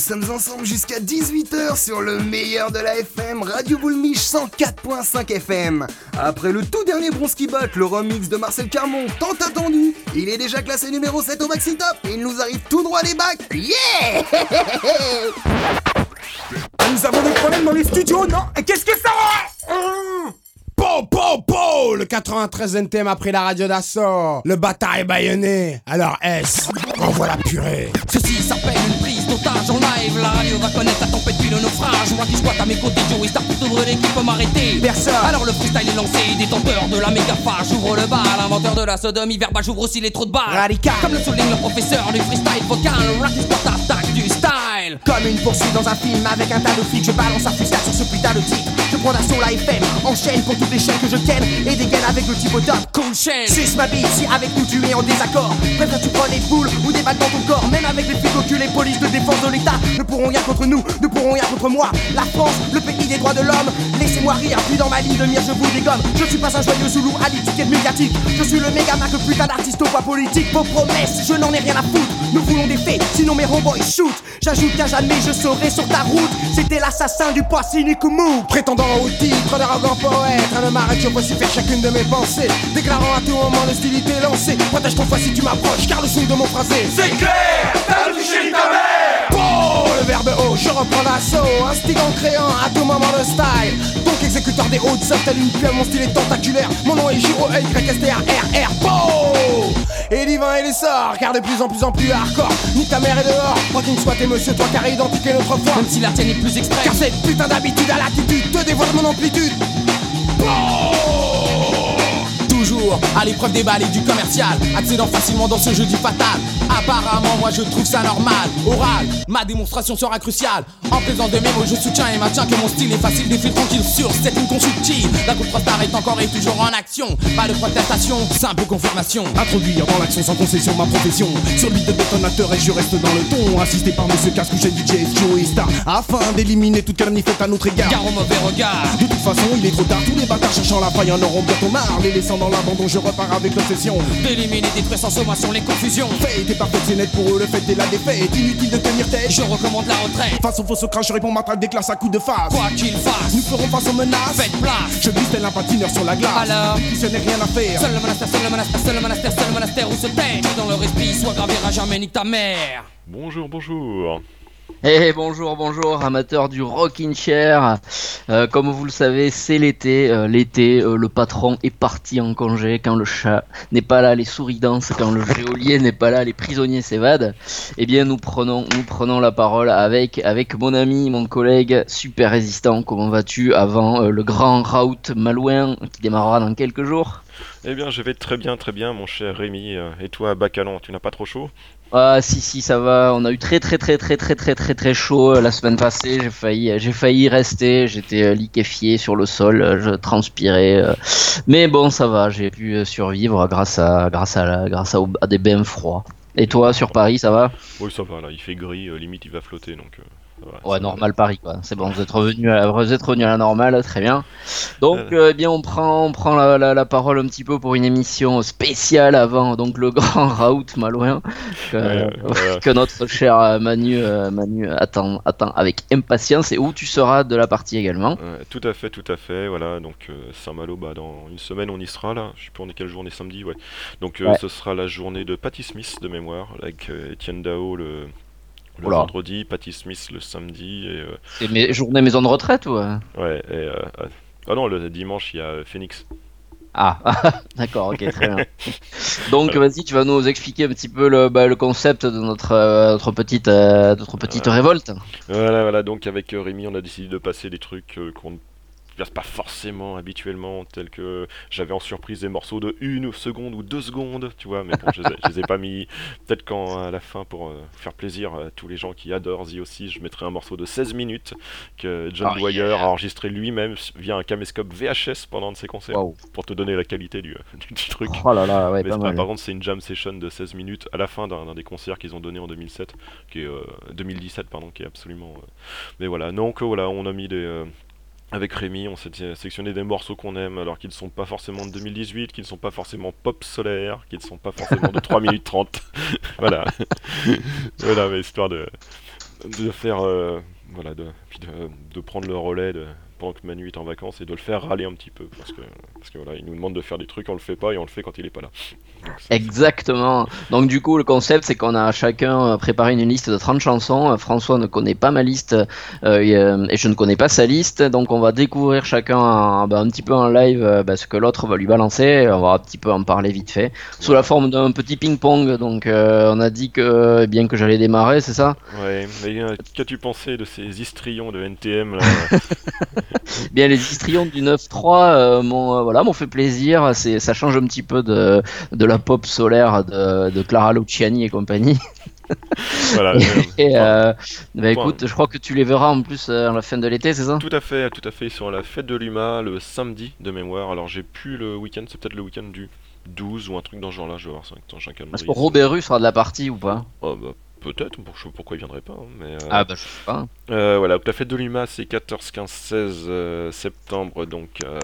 sommes ensemble jusqu'à 18h sur le meilleur de la FM, Radio Boulmiche 104.5 FM. Après le tout dernier Bronski Bot, le remix de Marcel Carmon, tant attendu, il est déjà classé numéro 7 au Maxi Top et il nous arrive tout droit des bacs. Yeah Nous avons des problèmes dans les studios, non? Qu'est-ce que ça Po, po, po Le 93 NTM après la radio d'assaut. Le bâtard est baïonné. Alors S, envoie la purée? Ceci s'appelle d'otage en live. La radio va connaître la tempête puis le naufrage. Moi qui squatte à mes côtés, Joey Star pour t'ouvrir qui peut m'arrêter. Personne. Alors le freestyle est lancé, détenteur de la méga phage. J'ouvre le bal, inventeur de la sodomie verbale, j'ouvre aussi les trous de balles. Radical. Comme le souligne le professeur du freestyle vocal. Rap sport attaque du Comme une poursuite dans un film avec un tas de flics, je balance un fusillade sur ce putain de titre. Je prends d'assaut la FM, enchaîne pour toutes les chaînes que je ken et dégaine avec le type au top. Cool chaîne. Suce ma bite si avec nous tu es en désaccord. Préfères tu prends des boules ou des balles dans ton corps. Même avec les flics au cul, les polices de défense de l'État ne pourront rien contre nous, ne pourront rien contre moi. La France, le pays des droits de l'homme. Laissez-moi rire, puis dans ma ligne de mire je vous dégomme. Je suis pas un joyeux zoulou à l'étiquette médiatique. Je suis le méga marque putain d'artiste au poids politique. Vos promesses, je n'en ai rien à foutre. Nous voulons des faits, sinon mes robots ils shoot. J'ajoute jamais je serai sur ta route. C'était l'assassin du poids cynique mou. Prétendant au titre d'arrogant poète, un homme arrête, voici faire chacune de mes pensées. Déclarant à tout moment l'hostilité lancée. Protège ton foie si tu m'approches, car le son de mon phrasé. C'est clair, t'as chéri ta mère je reprends l'assaut, instigant, créant à tout moment le style. Donc exécuteur des hautes œuvres, tel une pierre, mon style est tentaculaire. Mon nom est j o y s t r r r Bo Et divin et l'essor, car de plus en plus en plus hardcore. Ni ta mère est dehors, quoi qu'il soit, et monsieur, toi carré identique notre foi. Même si la tienne est plus extrême. Car cette putain d'habitude à l'attitude te dévoile mon amplitude. Toujours à l'épreuve des balles et du commercial, accédant facilement dans ce jeu du fatal. Apparemment, moi je trouve ça normal. Oral, ma démonstration sera cruciale. En présence de mes mots, je soutiens et maintiens que mon style est facile, défile tranquille sur cette une. La contrestar est encore et toujours en action. Pas de protestation, simple confirmation. Introduire dans l'action sans concession ma profession Sur le beat de détonateur et je reste dans le ton Assisté par Monsieur Casque ou chez DJ Joey Star Afin d'éliminer toute calomnie faite à notre égard Gare au mauvais regard. De toute façon il est trop tard Tous les bâtards cherchant la faille en auront bientôt marre Les laissant dans l'abandon je repars avec l'obsession D'éliminer, détruire sans sommation les confusions. Parfaite c'est net pour eux le fait est la défaite Inutile de tenir tête Je recommande la retraite. Face au faux crash je réponds ma traque des classes à coups de face Quoi qu'il fasse, Nous ferons face aux menaces faites place. Je glisse tel un patineur sur la glace Alors Si ce n'est rien à faire Seul le monastère, seul le monastère, seul le monastère, seul le monastère où se tait. Que dans leur esprit soit gravé à jamais nique ta mère. Bonjour, bonjour. Eh bonjour, bonjour, amateurs du rocking chair. Euh, comme vous le savez, c'est l'été. Euh, l'été, euh, le patron est parti en congé. Quand le chat n'est pas là, les souris dansent. Quand le géolier n'est pas là, les prisonniers s'évadent. Eh bien, nous prenons, nous prenons la parole avec, avec mon ami, mon collègue super résistant. Comment vas-tu avant le grand route Malouin qui démarrera dans quelques jours? Eh bien, je vais très bien, très bien, mon cher Rémi. Euh, et toi, Bacalan, tu n'as pas trop chaud? Ah, si, si, ça va. On a eu très, très, très, très, très, très, très, très chaud euh, la semaine passée. J'ai failli, euh, j'ai failli rester. J'étais liquéfié sur le sol. Je transpirais. Mais bon, ça va. J'ai pu survivre grâce à, grâce à, grâce à, des bains froids. Et toi, sur Paris, ça va? Oui, ça va. Là, il fait gris. limite, il va flotter, donc. Ouais, normal Paris quoi. C'est bon, vous êtes revenu à, vous êtes revenu à la normale, très bien. Donc euh, eh bien on prend on prend la, la, la parole un petit peu pour une émission spéciale avant donc le grand Raoult Malouin que, Ouais, voilà. que notre cher euh, Manu euh, Manu attend attend avec impatience et où tu seras de la partie également. Tout à fait, tout à fait, voilà, donc Saint-Malo, bah, dans une semaine on y sera là, je sais plus on est quelle journée samedi, ouais. Donc euh, ce sera la journée de Patty Smith de mémoire, avec Etienne Dao le, le Oula. vendredi, Patty Smith le samedi, et euh, C'est mes journée maison de retraite ou euh ouais, et, euh, ah non, le dimanche il y a Phoenix. Ah, d'accord, ok, très bien. Donc, vas-y, tu vas nous expliquer un petit peu le, bah, le concept de notre, euh, notre petite, euh, notre petite révolte. Voilà, voilà, donc avec Rémi, on a décidé de passer des trucs qu'on ne pas forcément habituellement, tels que j'avais en surprise des morceaux de une seconde ou deux secondes, tu vois, mais bon, je les ai, je les ai pas mis. Peut-être quand à la fin, pour euh, faire plaisir à tous les gens qui adorent The aussi, je mettrai un morceau de 16 minutes que John Oh, Dwyer yeah. a enregistré lui-même via un caméscope VHS pendant un de ses concerts, pour te donner la qualité du, du truc. Oh là là, ouais, Mais pas c'est pas- mal. par contre, c'est une jam session de 16 minutes à la fin d'un des concerts qu'ils ont donné en 2007, qui est euh, 2017 pardon, qui est absolument. euh, Mais voilà, donc euh, voilà, on a mis des. Avec Rémi, on s'est sélectionné des morceaux qu'on aime, alors qu'ils ne sont pas forcément de 2018, qu'ils ne sont pas forcément pop solaire, qu'ils ne sont pas forcément de 3 minutes 30. voilà. voilà, mais histoire de, de faire, euh, voilà, de, puis de, de prendre le relais de, pendant que Manu est en vacances et de le faire râler un petit peu parce que parce que voilà, il nous demande de faire des trucs, on le fait pas et on le fait quand il est pas là. Donc, Exactement. Donc du coup, le concept, c'est qu'on a chacun euh, préparé une liste de 30 chansons. Euh, François ne connaît pas ma liste euh, et, je ne connais pas sa liste. Donc on va découvrir chacun un, bah, un petit peu en live bah, ce que l'autre va lui balancer. On va un petit peu en parler vite fait. Sous la forme d'un petit ping-pong. Donc euh, on a dit que eh bien que j'allais démarrer, c'est ça? Ouais, mais euh, qu'as-tu pensé de ces histrions de NTM là? Bien les histrions du 9-3 euh, m'ont euh, voilà, m'ont fait plaisir. C'est, ça change un petit peu de, de la pop solaire de, de Clara Luciani et compagnie. Voilà. Et euh, bah, écoute, je crois que tu les verras en plus euh, à la fin de l'été, c'est ça? Tout à fait, tout à fait. Ils sont à la fête de l'UMA le samedi de mémoire. Alors j'ai plus le week-end, c'est peut-être le week-end du 12 ou un truc dans ce genre-là. Je vais voir ça dans un calendrier. Est-ce que Robert Rue sera de la partie ou pas? Oh, bah, peut-être, je sais pourquoi il viendrait pas. hein, mais, euh, Ah bah je sais pas. euh, voilà, la fête de l'UMA c'est 14, 15, 16 euh, septembre donc. euh,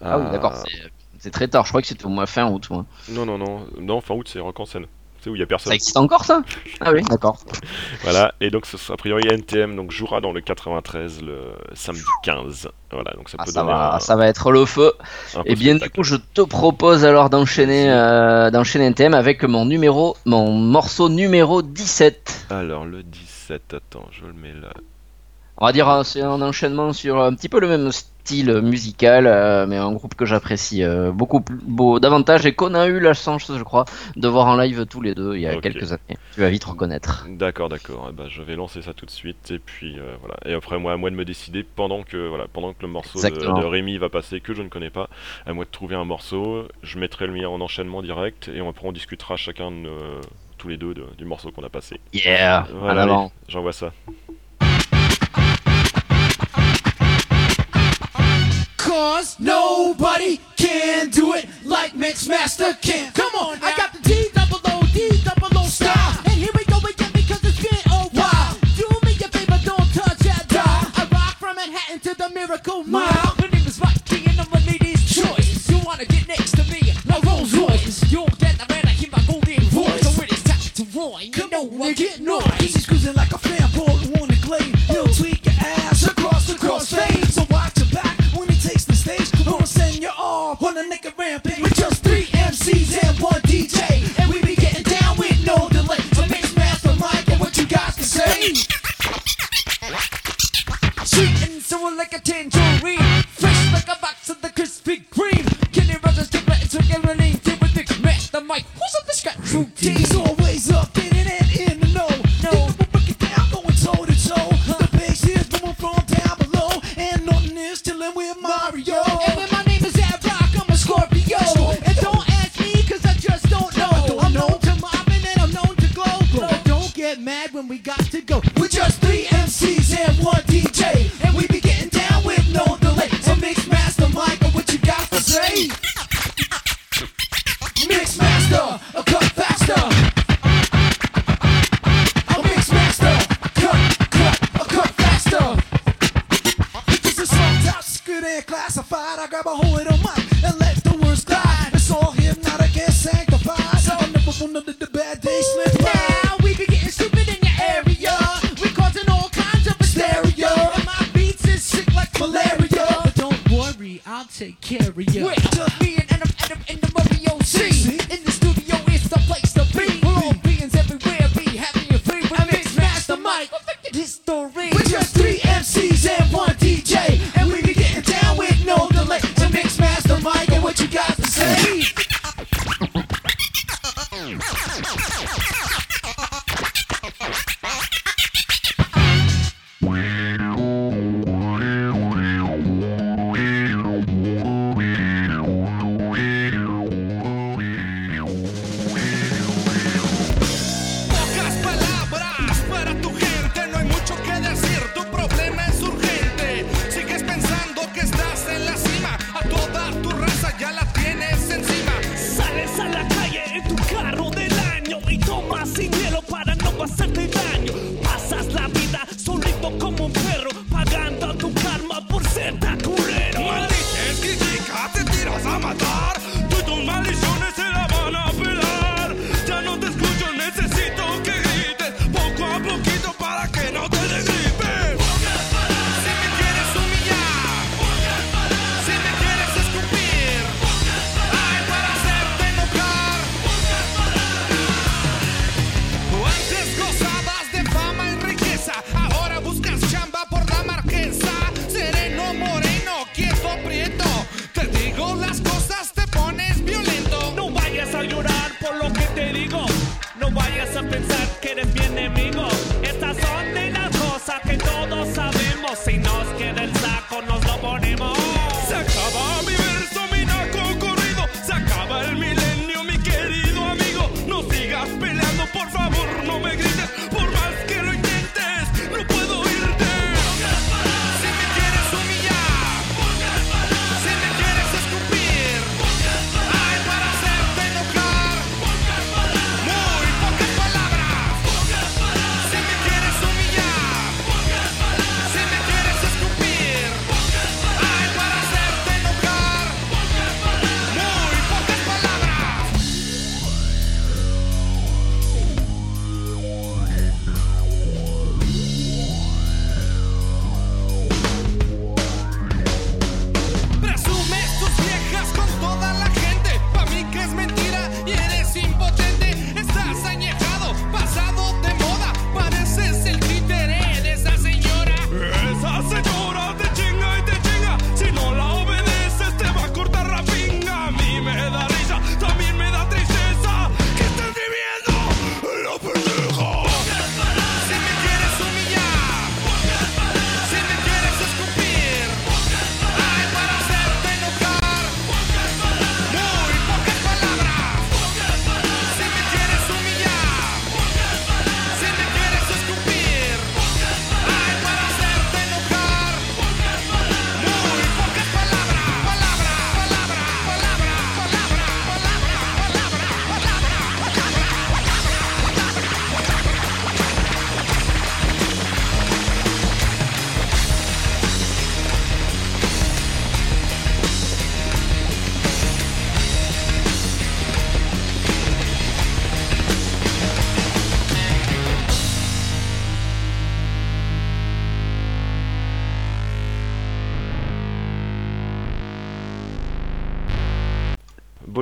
Ah oui, d'accord, c'est- c'est très tard. Je crois que c'était au mois fin août. Moi. Non, non, non, non, fin août c'est Rock en scène. C'est où il y a personne. Ça existe encore ça? Ah oui, d'accord. Voilà, et donc ce sera a priori NTM donc jouera dans le 93 le samedi 15. Voilà, donc ça Ah, peut ça, donner va, un, ça va être le feu. Et Eh bien du coup, je te propose alors d'enchaîner euh, d'enchaîner un thème avec mon numéro, mon morceau numéro 17. Alors le 17, attends, je le mets là. On va dire euh, c'est un enchaînement sur un petit peu le même style musical, euh, mais un groupe que j'apprécie euh, beaucoup plus, beau, davantage et qu'on a eu la chance, je crois, de voir en live tous les deux il y a quelques années. Tu vas vite reconnaître. D'accord, d'accord. Eh ben, je vais lancer ça tout de suite et puis euh, voilà. Et après moi, à moi de me décider pendant que voilà, pendant que le morceau de, Rémi va passer que je ne connais pas, à moi de trouver un morceau. Je mettrai le mien en enchaînement direct et après on discutera chacun de, euh, tous les deux de- du morceau qu'on a passé. Yeah, Voilà, en avant. j'envoie ça. Cause nobody can do it like Mixmaster can. Come on, I got the D double O D double O style. And here we go again because it's been a while. Do me a favor, don't touch that dial. I rock from Manhattan to the Miracle Mile. My name is Rocky and I'm a lady's choice. You wanna get next to me? My Rolls Royce. You'll get the man I hear my golden voice. So it is time to roar. You know I get noise. He's cruising like a fanboy wanna claim. He'll tweak your ass across the crossfade. So Gonna send you off on a naked rampage with just three MCs and one DJ. And we be getting down with no delay. So mix master Mike and what you guys can say. And sour like a tangerine. Fresh like a box of the Krispy Kreme. Kenny Rogers, Kipper, it's a guarantee. Deal with Mix Master Mike. Who's up the scratch routine? He's always up go. We're just three MCs and one DJ. And we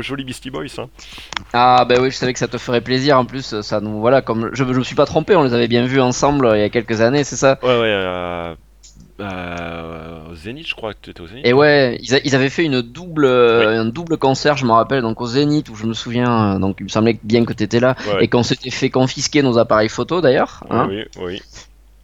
joli Beastie Boys, hein. Ah bah oui, je savais que ça te ferait plaisir. En plus, ça nous voilà comme je, je me suis pas trompé, on les avait bien vus ensemble euh, il y a quelques années, c'est ça? Ouais, ouais, euh, euh, au Zénith, je crois que tu étais au Zénith. Et ouais, ils, a- ils avaient fait une double, euh, un double concert, je me rappelle, donc au Zénith où je me souviens, euh, donc il me semblait bien que t'étais là Ouais. et qu'on s'était fait confisquer nos appareils photo d'ailleurs. hein. Oui, oui.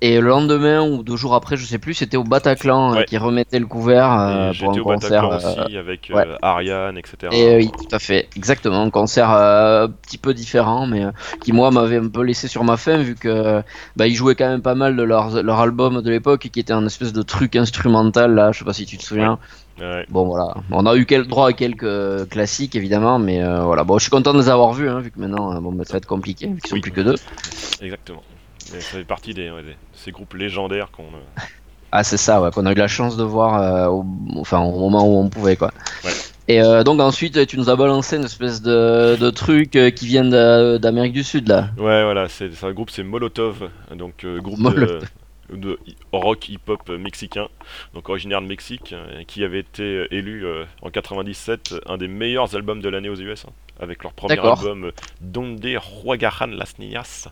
Et le lendemain ou deux jours après, je sais plus, c'était au Bataclan euh, qui remettait le couvert euh, pour un au concert. Bataclan euh, aussi avec ouais. Ariane, etc. Et oui, tout à fait, exactement, un concert un petit peu différent, mais qui moi m'avait un peu laissé sur ma faim vu que bah, ils jouaient quand même pas mal de leur, leur album de l'époque qui était un espèce de truc instrumental là, je sais pas si tu te souviens. Ouais. Bon voilà, on a eu droit à quelques classiques évidemment, mais euh, voilà, bon je suis content de les avoir vus, hein, vu que maintenant bon bah, ça va être compliqué, vu qu'ils sont Oui. plus que deux. Exactement. Et ça fait partie des, ouais, des- ces groupes légendaires qu'on. euh, Ah c'est ça, ouais, qu'on a eu la chance de voir euh, au, enfin, au moment où on pouvait quoi. Ouais. Et euh, donc ensuite tu nous as balancé une espèce de, de truc euh, qui vient d'Amérique du Sud là. Ouais, voilà, c'est un groupe, c'est Molotov, donc groupe de, Molotov. de hi- rock hip-hop mexicain, donc originaire de Mexique, qui avait été élu en 97 un des meilleurs albums de l'année aux US, hein, avec leur premier D'accord. album Donde Juegaran las Niñas.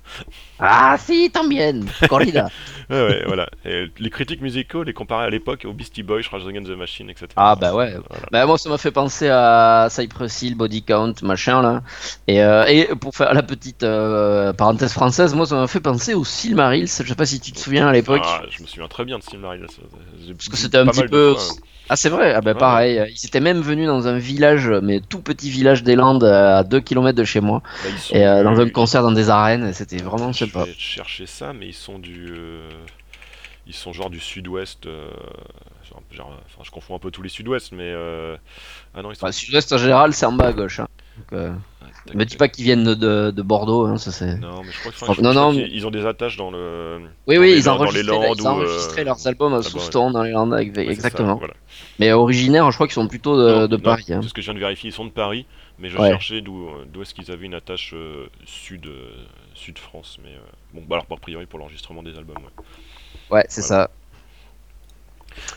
Ah si, también, corrida. Ouais, ouais, voilà. Et les critiques musicaux les comparaient à l'époque aux Beastie Boys, Rage Against the Machine, etc. Ah bah ouais. Voilà. Bah moi ça m'a fait penser à Cypress Hill, Body Count, machin là. Et, euh, et pour faire la petite euh, parenthèse française, moi ça m'a fait penser au Silmarils. Je sais pas si tu te souviens à l'époque. Ah, je me souviens très bien de Silmarils. Parce que c'était un petit peu. fois, hein. Ah c'est vrai, ah bah Ouais, pareil. Ils étaient même venus dans un village, mais tout petit village des Landes à 2 km de chez moi. Bah, Et euh, dans un concert dans des arènes, et c'était vraiment Je sympa. vais chercher ça, mais ils sont du. euh, Ils sont genre du sud-ouest. euh, genre- genre- enfin, je confonds un peu tous les sud-ouest, mais. euh, Ah non, ils sont. Bah, Sud-Ouest en général, c'est en bas à gauche. Hein. Donc, euh, tac, me dis pas qu'ils viennent de, de, de Bordeaux, hein, ça c'est. Non, mais je crois que. Je- non, crois non, mais- Ils ont des attaches dans le. Oui, dans oui, les ils les enregistraient, Landes ils ou, euh, enregistraient leurs albums ah sous bah, Stone dans les Landes, avec- ouais, c'est ça, exactement. voilà. Mais originaires, je crois qu'ils sont plutôt de, Non, de non, Paris. hein. C'est ce que je viens de vérifier, ils sont de Paris, mais je Ouais. cherchais d'où d'où est-ce qu'ils avaient une attache euh, sud, euh, sud France. Mais euh, bon, bah alors, a priori pour l'enregistrement des albums. ouais. Ouais, c'est ça.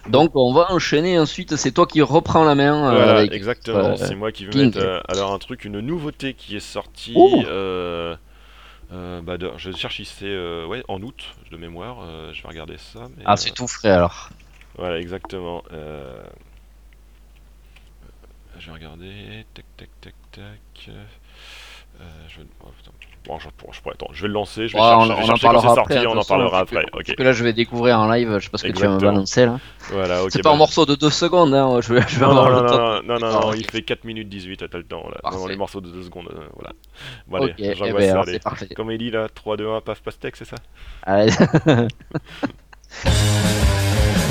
Donc on va enchaîner ensuite, c'est toi qui reprends la main. euh, Voilà, avec- exactement. euh, c'est moi qui vais mettre euh, alors un truc, une nouveauté qui est sortie. Euh, bah, de- je cherche ici, euh, ouais, en août de mémoire. je vais regarder ça. mais, Ah, c'est tout frais alors. Voilà, exactement. Je vais regarder. Tac, tac, tac, tac. Je... oh, putain. Bon, je, je pourrais- attends, je vais le lancer, je vais Ouais, chercher, on, je vais on en chercher parlera c'est après. sorti, on en parlera parce que- après. Parce que là, je vais découvrir en live, je sais pas ce que tu vas me balancer là. Voilà. C'est pas bah- un morceau de 2 secondes, hein, je vais, je vais Non, avoir non, le non, temps. non, non, non, Ah, il fait 4 minutes 18, t'as le temps là. Non, les morceaux de 2 secondes, euh, voilà. Bon, allez, Ok, eh ben, ça, allez. Comme il dit là, 3, 2, 1, paf, pastèque, c'est ça Allez.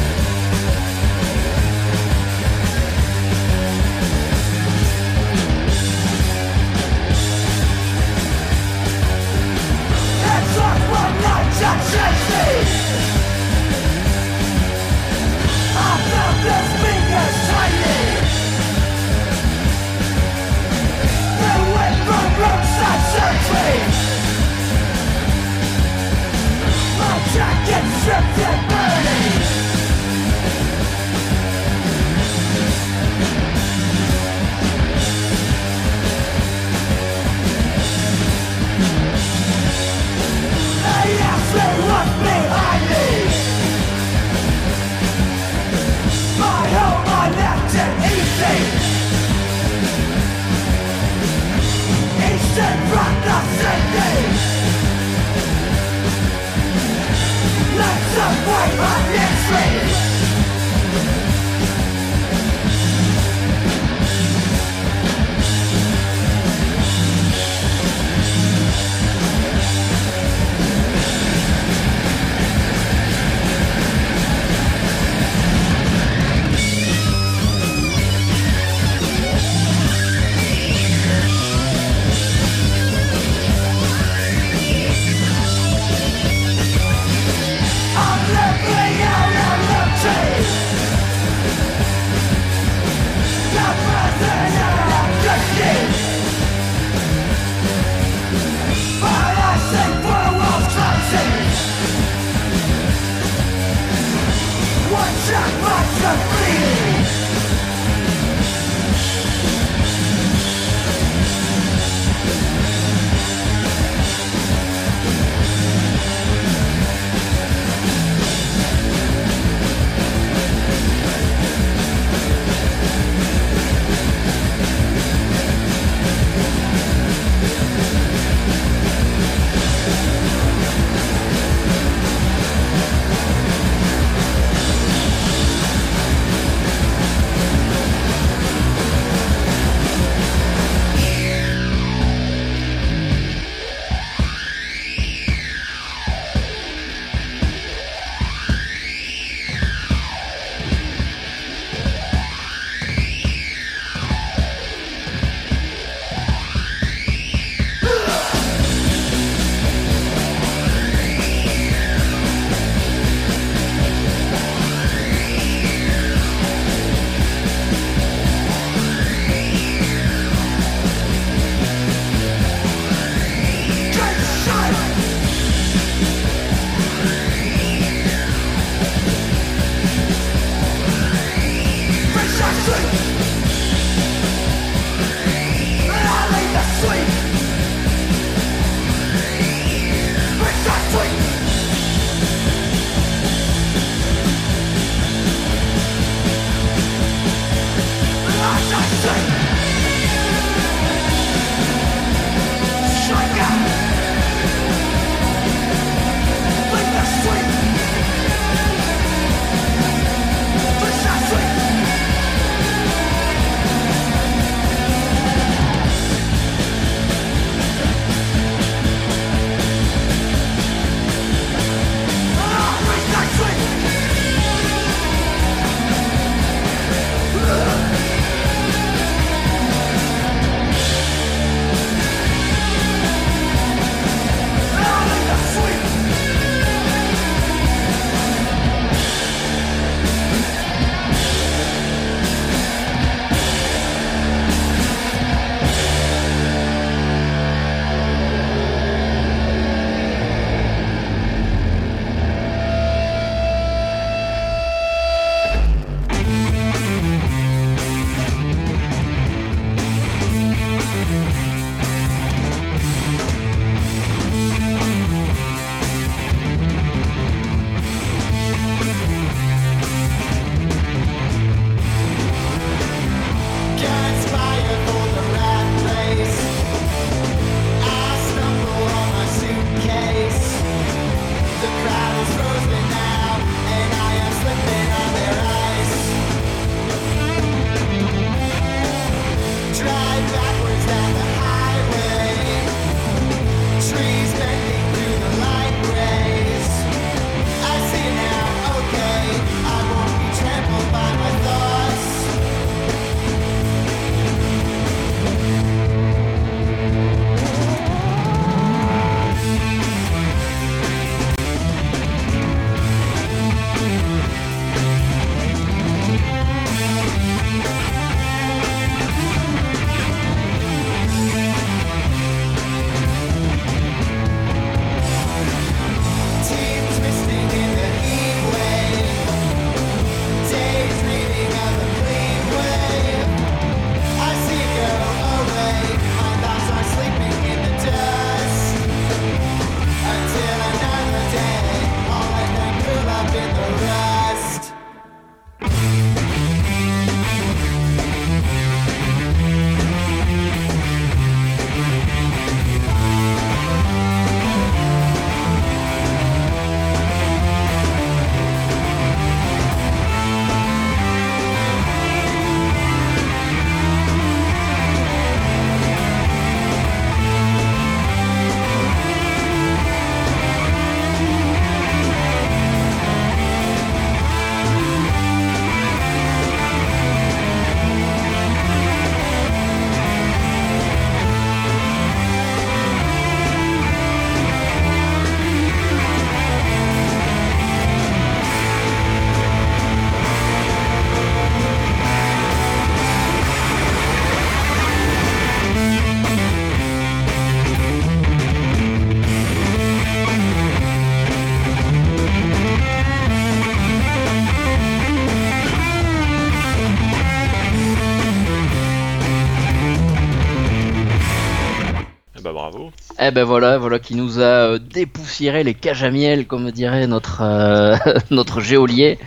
Eh ben voilà, voilà qui nous a euh, dépoussiéré les cages à miel, comme dirait notre euh, notre géolier,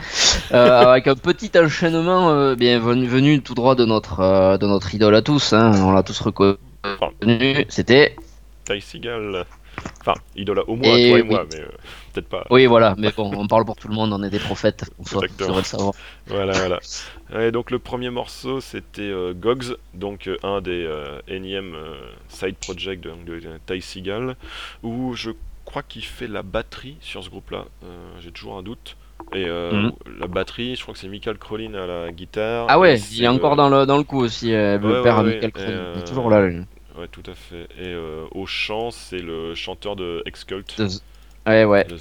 Euh, avec un petit enchaînement euh, bien venu, venu tout droit de notre de notre idole à tous. hein, on l'a tous reconnu. C'était Ty Seagal. Enfin, idole au moins Et toi et oui. moi, mais euh, peut-être pas. oui voilà, mais bon, on parle pour tout le monde, on est des prophètes, on soit, Exactement. devrait le savoir. Voilà, voilà. Et donc le premier morceau c'était euh, Gogs, donc euh, un des euh, énièmes euh, side project de, de, de Ty Seagal, où je crois qu'il fait la batterie sur ce groupe-là. J'ai toujours un doute. Et euh, Mhm. la batterie, je crois que c'est Michael Crowlin à la guitare. Ah ouais, il est encore dans le dans le coup aussi, euh, le Ouais, père ouais, Michael il est toujours là. lui. Ouais, tout à fait. Et au chant, c'est le chanteur de X-Cult. De- Ouais ouais. The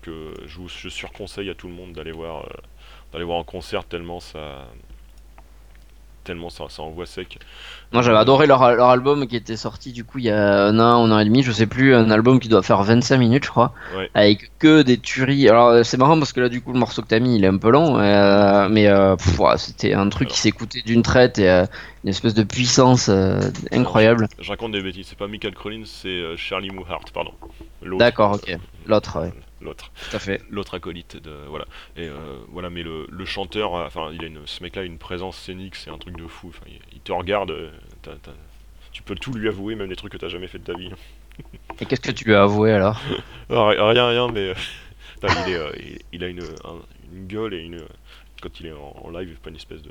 que je surconseille à tout le monde d'aller voir, euh, d'aller voir en concert tellement ça, tellement ça, ça envoie sec. Moi j'avais adoré leur, leur album qui était sorti du coup il y a un an, un an et demi, je sais plus, un album qui doit faire 25 minutes je crois, Ouais. avec que des tueries. Alors euh, c'est marrant parce que là du coup le morceau que t'as mis il est un peu long, euh, mais euh, ouais, c'était un truc qui s'écoutait d'une traite et euh, une espèce de puissance incroyable. Je raconte des bêtises, c'est pas Michael Collins, c'est Charlie Moohart, pardon. D'accord, ok. L'autre, ouais. L'autre. Tout à fait. L'autre acolyte de voilà. Et euh, voilà, mais le, le chanteur, euh, enfin, il a une, ce mec-là a une présence scénique, c'est un truc de fou. Enfin, il, il te regarde, euh, tu peux tout lui avouer, même des trucs que t'as jamais fait de ta vie. Et qu'est-ce que tu lui as avoué alors? Ri- rien, rien, mais il, est, il, il a une, un- une gueule et une. Quand il est en, en live, pas une espèce de.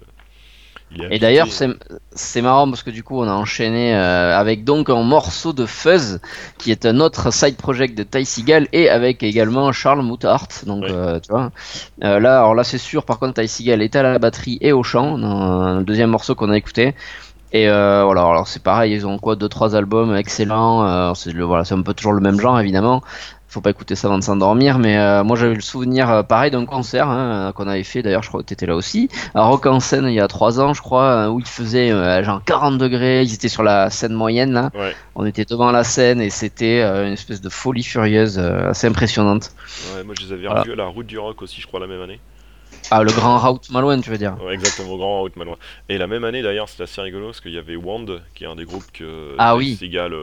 Et d'ailleurs, c'est c'est marrant parce que du coup, on a enchaîné euh, avec donc un morceau de Fuzz, qui est un autre side project de Ty Seagal, et avec également Charles Mouthart. Donc, Ouais. euh, tu vois. Euh, là, alors là, c'est sûr. Par contre, Ty Seagal est à la batterie et au chant dans le deuxième morceau qu'on a écouté. Et euh, voilà, alors c'est pareil, ils ont quoi, deux trois albums excellents. Euh, c'est le voilà, c'est un peu toujours le même genre évidemment. Faut pas écouter ça avant de s'endormir, mais euh, moi j'avais le souvenir euh, pareil d'un concert hein, qu'on avait fait. D'ailleurs, je crois que t'étais là aussi à Rock en scène il y a trois ans, je crois, euh, où il faisait euh, genre 40 degrés. Ils étaient sur la scène moyenne là. Ouais. On était devant la scène et c'était une espèce de folie furieuse, assez impressionnante. Ouais, moi je les avais Voilà. revus à la route du rock aussi, je crois, la même année. Ah, le grand route Malouine, tu veux dire Ouais, exactement, grand route Manoir. Et la même année d'ailleurs, c'était assez rigolo parce qu'il y avait Wand, qui est un des groupes que Ah oui. Seagal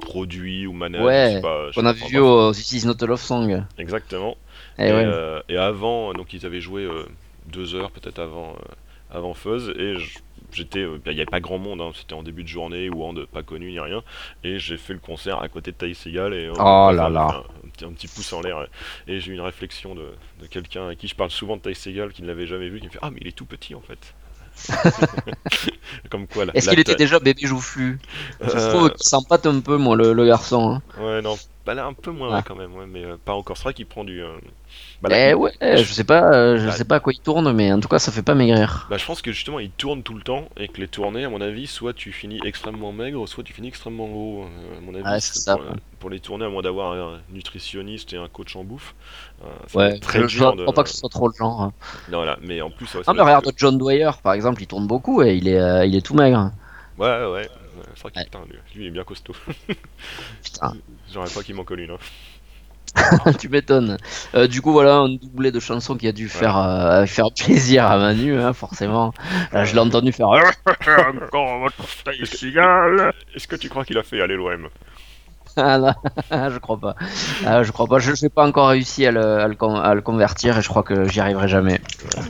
produit ou manage. je Ouais, sais pas, je sais qu'on a vu au This Is Not a Love Song. Exactement. Eh et, ouais. euh, et avant, donc ils avaient joué euh, deux heures peut-être avant, euh, avant Fuzz, et j'étais, euh, il n'y avait pas grand monde, hein, c'était en début de journée ou en de pas connu ni rien, et j'ai fait le concert à côté de Ty Seagal et Oh on là là. Un, un petit, un petit pouce en l'air, et j'ai eu une réflexion de, de quelqu'un à qui je parle souvent de Ty Seagal qui ne l'avait jamais vu, qui me fait ah mais il est tout petit en fait. Comme quoi. la- Est-ce qu'il était déjà bébé joufflu Je Euh, trouve qu'il s'empâte un peu, moi, le, le garçon. hein. Ouais non, bah là un peu moins ouais, quand même, ouais, mais euh, pas encore. C'est vrai qu'il prend du. euh, bah, Eh ouais, je sais pas, euh, je Bah, sais pas à quoi il tourne, mais en tout cas, ça fait pas maigrir. Bah, je pense que justement il tourne tout le temps et que les tournées, à mon avis, soit tu finis extrêmement maigre, soit tu finis extrêmement gros. Euh, à mon avis, ça, pour, ouais. pour les tournées, à moins d'avoir un nutritionniste et un coach en bouffe. euh, ça Ouais, très je, je dur crois de- pas que ce soit trop le genre. hein. Non, voilà, mais en plus, ouais, ça Ah, mais regarde John Dwyer, par exemple, il tourne beaucoup et il est, euh, il est tout maigre. Ouais, ouais, ouais. C'est vrai qu'il Ouais. putain, lui, lui, il est bien costaud. Putain, J'aurais pas qu'il m'en colle une. Hein. tu m'étonnes. Euh, du coup, voilà un doublé de chansons qui a dû faire, euh, faire plaisir à Manu, hein, forcément. Là, je l'ai entendu faire. Encore votre cigale Est-ce que tu crois qu'il a fait aller l'OM Ah, là, je crois pas. Ah, je crois pas. Je n'ai pas encore réussi à le, à, le, con- à le convertir et je crois que j'y arriverai jamais.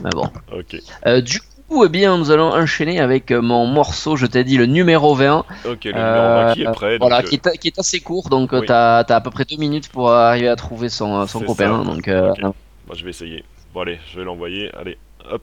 Mais bon. Ok, Euh, du coup, eh bien, nous allons enchaîner avec euh, mon morceau, je t'ai dit, le numéro 20. ok, le Euh, numéro 20 qui est prêt. voilà, donc, qui, est, qui est assez court, donc euh, oui. as à peu près deux minutes pour arriver à trouver son, son copain. ça. Donc, euh, euh, moi, je vais essayer. Bon, allez, je vais l'envoyer. Allez, hop.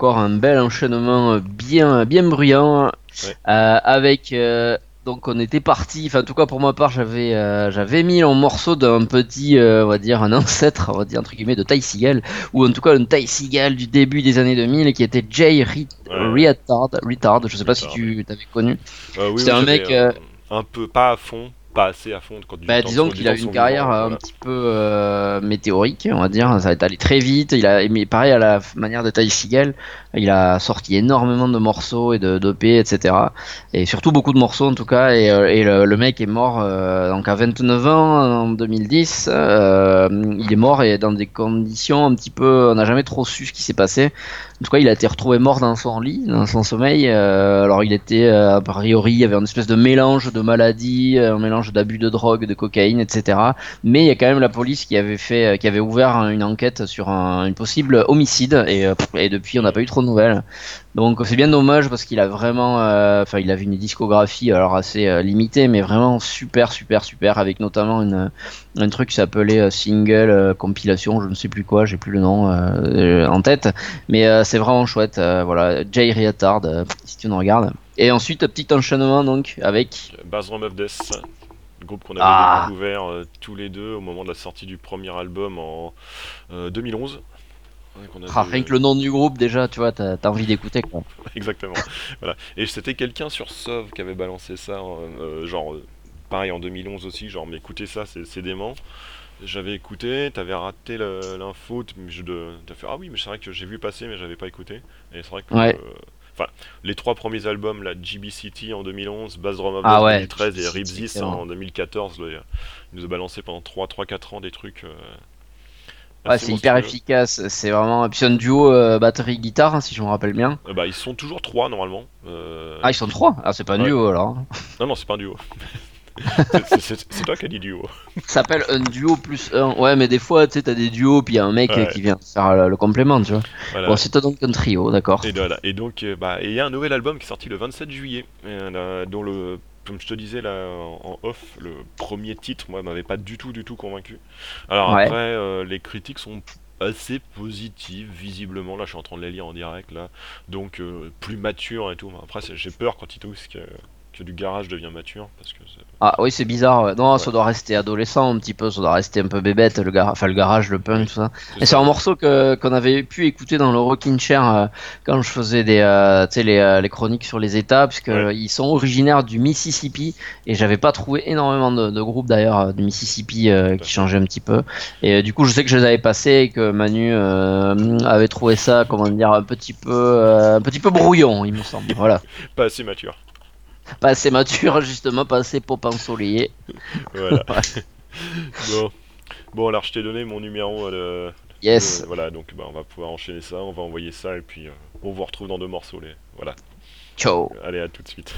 Encore un bel enchaînement euh, bien, bien bruyant Ouais. euh, avec. euh, donc, on était parti. Enfin, en tout cas, pour ma part, j'avais, j'avais mis en morceau d'un petit, on va dire, un ancêtre, on va dire entre guillemets, de Ty Seagal, ou en tout cas un Ty Seagal du début des années 2000, qui était Jay Ri- Ouais. Retard. Retard. Je sais pas si tu t'avais connu. Euh, oui, C'était oui, un mec, un peu pas à fond, pas assez à fond quand du Bah, temps- disons qu'il a eu une carrière euh, un voilà. petit peu euh, météorique, on va dire. Ça est allé très vite. Il a, mais pareil à la manière de Ty Seagal, il a sorti énormément de morceaux et de d'OP, etc. Et surtout beaucoup de morceaux en tout cas. Et, euh, et le, le mec est mort euh, donc à 29 ans en 2010. euh, il est mort et dans des conditions un petit peu. On n'a jamais trop su ce qui s'est passé. En tout cas, il a été retrouvé mort dans son lit, dans son sommeil. Euh, alors, il était, euh, a priori, il y avait une espèce de mélange de maladies, euh, un mélange d'abus de drogue, de cocaïne, etc. Mais il y a quand même la police qui avait fait, qui avait ouvert une enquête sur un, une possible homicide. Et, euh, et depuis, on n'a pas eu trop de nouvelles. Donc, c'est bien dommage parce qu'il a vraiment, euh, enfin, il avait une discographie alors assez euh, limitée, mais vraiment super, super, super, avec notamment une, un truc qui s'appelait euh, single compilation, je ne sais plus quoi, j'ai plus le nom en tête. Mais c'est vraiment chouette. voilà, Jay euh, si tu nous regardes. Et ensuite, petit enchaînement donc avec. Baz of Death, le groupe qu'on avait Ah. découvert tous les deux au moment de la sortie du premier album en euh, 2011. Qu'on Ah, rien que le nom du groupe, déjà, tu vois, t'as envie d'écouter. Exactement. voilà. Et c'était quelqu'un sur Sov qui avait balancé ça, euh, genre euh, pareil en 2011 aussi, genre mais écoutez ça, c'est dément. J'avais écouté, t'avais raté l'info, t'as fait ah oui mais c'est vrai que j'ai vu passer mais j'avais pas écouté. Et c'est vrai que Ouais. euh, enfin les trois premiers albums, la GB City en 2011, Bass Drum of Ah ouais, 2013 et GB Rip City, This c'est en 2014. là, il nous a balancé pendant 3-4 ans des trucs. euh, Ouais, c'est hyper efficace. C'est vraiment. Et puis un duo euh, batterie-guitare, hein, si je me rappelle bien. Euh, bah ils sont toujours trois normalement. Euh, Ah, ils sont trois Ah, c'est pas un Ouais. duo alors. Non non c'est pas un duo. C'est- toi qui as dit duo. Ça s'appelle un duo plus un. Ouais, mais des fois, tu sais, t'as des duos, puis il y a un mec Ouais. qui vient faire le, le complément, tu vois. Voilà. Bon, c'est donc un trio, d'accord. Et voilà. Et donc, euh, bah, il y a un nouvel album qui est sorti le 27 juillet, euh, dont le, comme je te disais là en off, le premier titre, moi, m'avait pas du tout, du tout convaincu. Alors Ouais. après, euh, les critiques sont assez positives, visiblement. Là, je suis en train de les lire en direct là, donc euh, plus mature et tout. Après, j'ai peur quand ils disent que, que du garage devient mature, parce que Ah oui, c'est bizarre. ouais. Non, ça doit rester adolescent un petit peu, ça doit rester un peu bébête, le, gar... enfin, le garage, le punk, tout ça. Et c'est un morceau que qu'on avait pu écouter dans le Rockin' Chair euh, quand je faisais des, euh, les, euh, les chroniques sur les États, puisque Ouais. euh, ils sont originaires du Mississippi et j'avais pas trouvé énormément de, de groupes d'ailleurs euh, du Mississippi euh, qui changeaient un petit peu. Et du coup, je sais que je les avais passés et que Manu avait trouvé ça, comment dire, un petit peu, un petit peu brouillon, il me semble. Voilà, pas assez mature. pas assez mature justement, pas assez pop ensoleillé. Voilà. bon. Bon, alors je t'ai donné mon numéro. euh, Yes. Euh, voilà, donc bah, on va pouvoir enchaîner ça, on va envoyer ça et puis euh, on vous retrouve dans deux morceaux. Les... Voilà, Ciao. allez à tout de suite.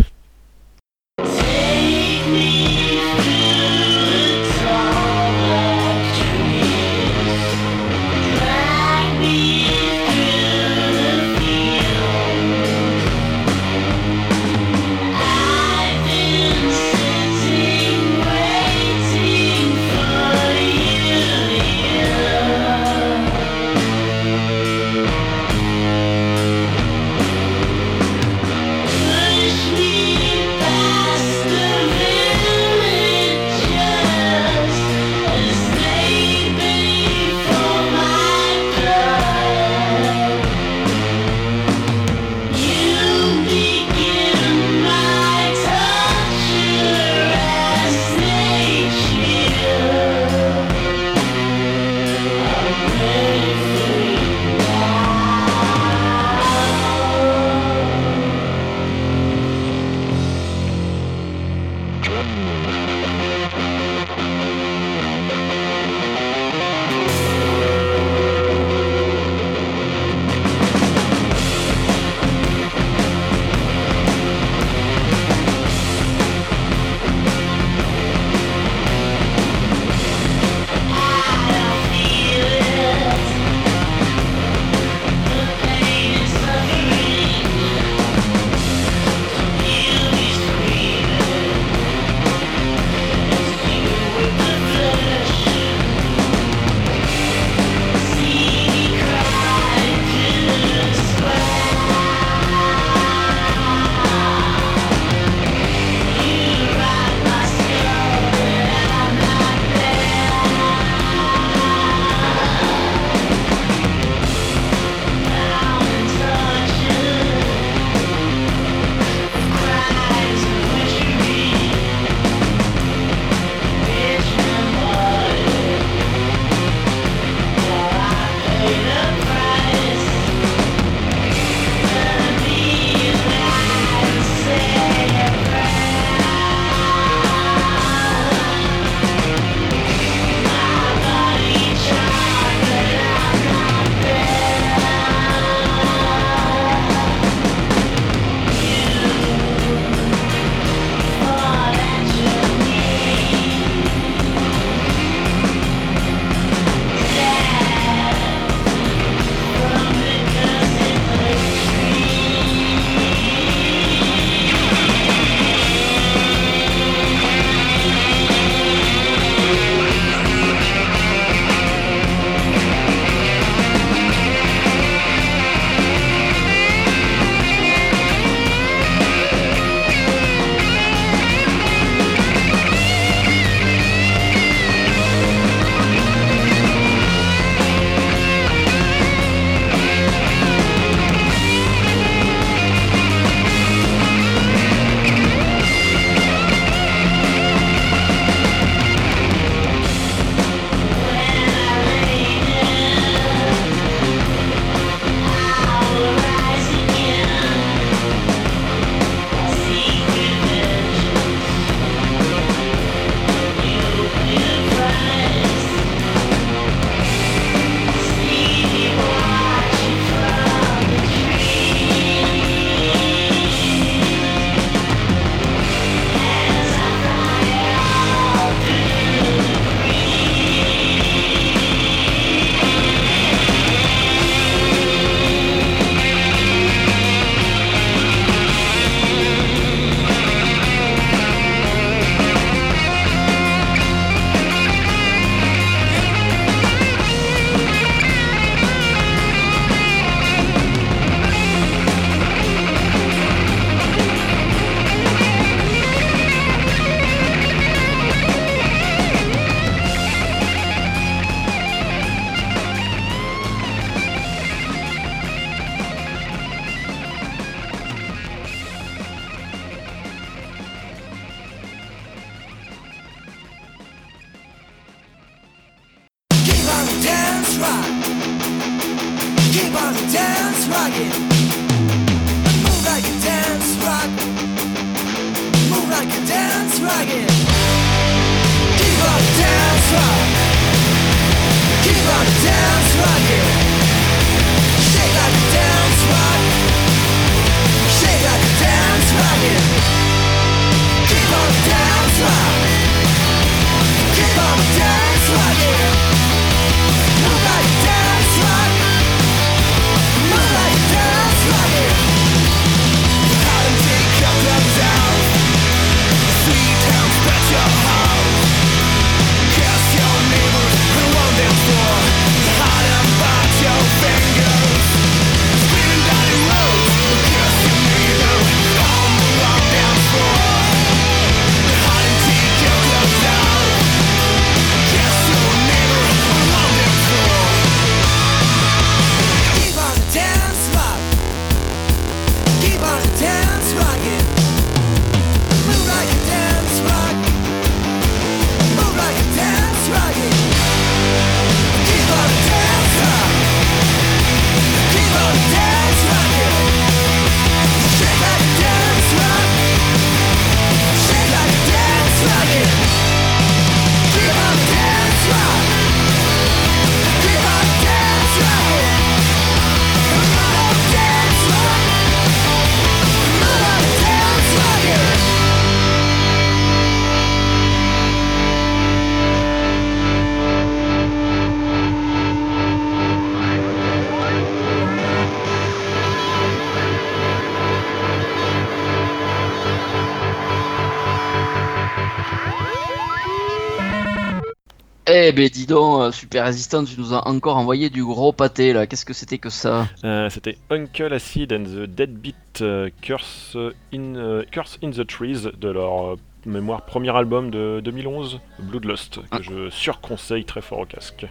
Eh ben dis donc, euh, Super Résistant, tu nous as encore envoyé du gros pâté là. Qu'est-ce que c'était que ça Euh, C'était Uncle Acid and the Deadbeat euh, Curse, in, Curse in the Trees de leur mémoire premier album de 2011, Bloodlust, que Ah. je surconseille très fort au casque.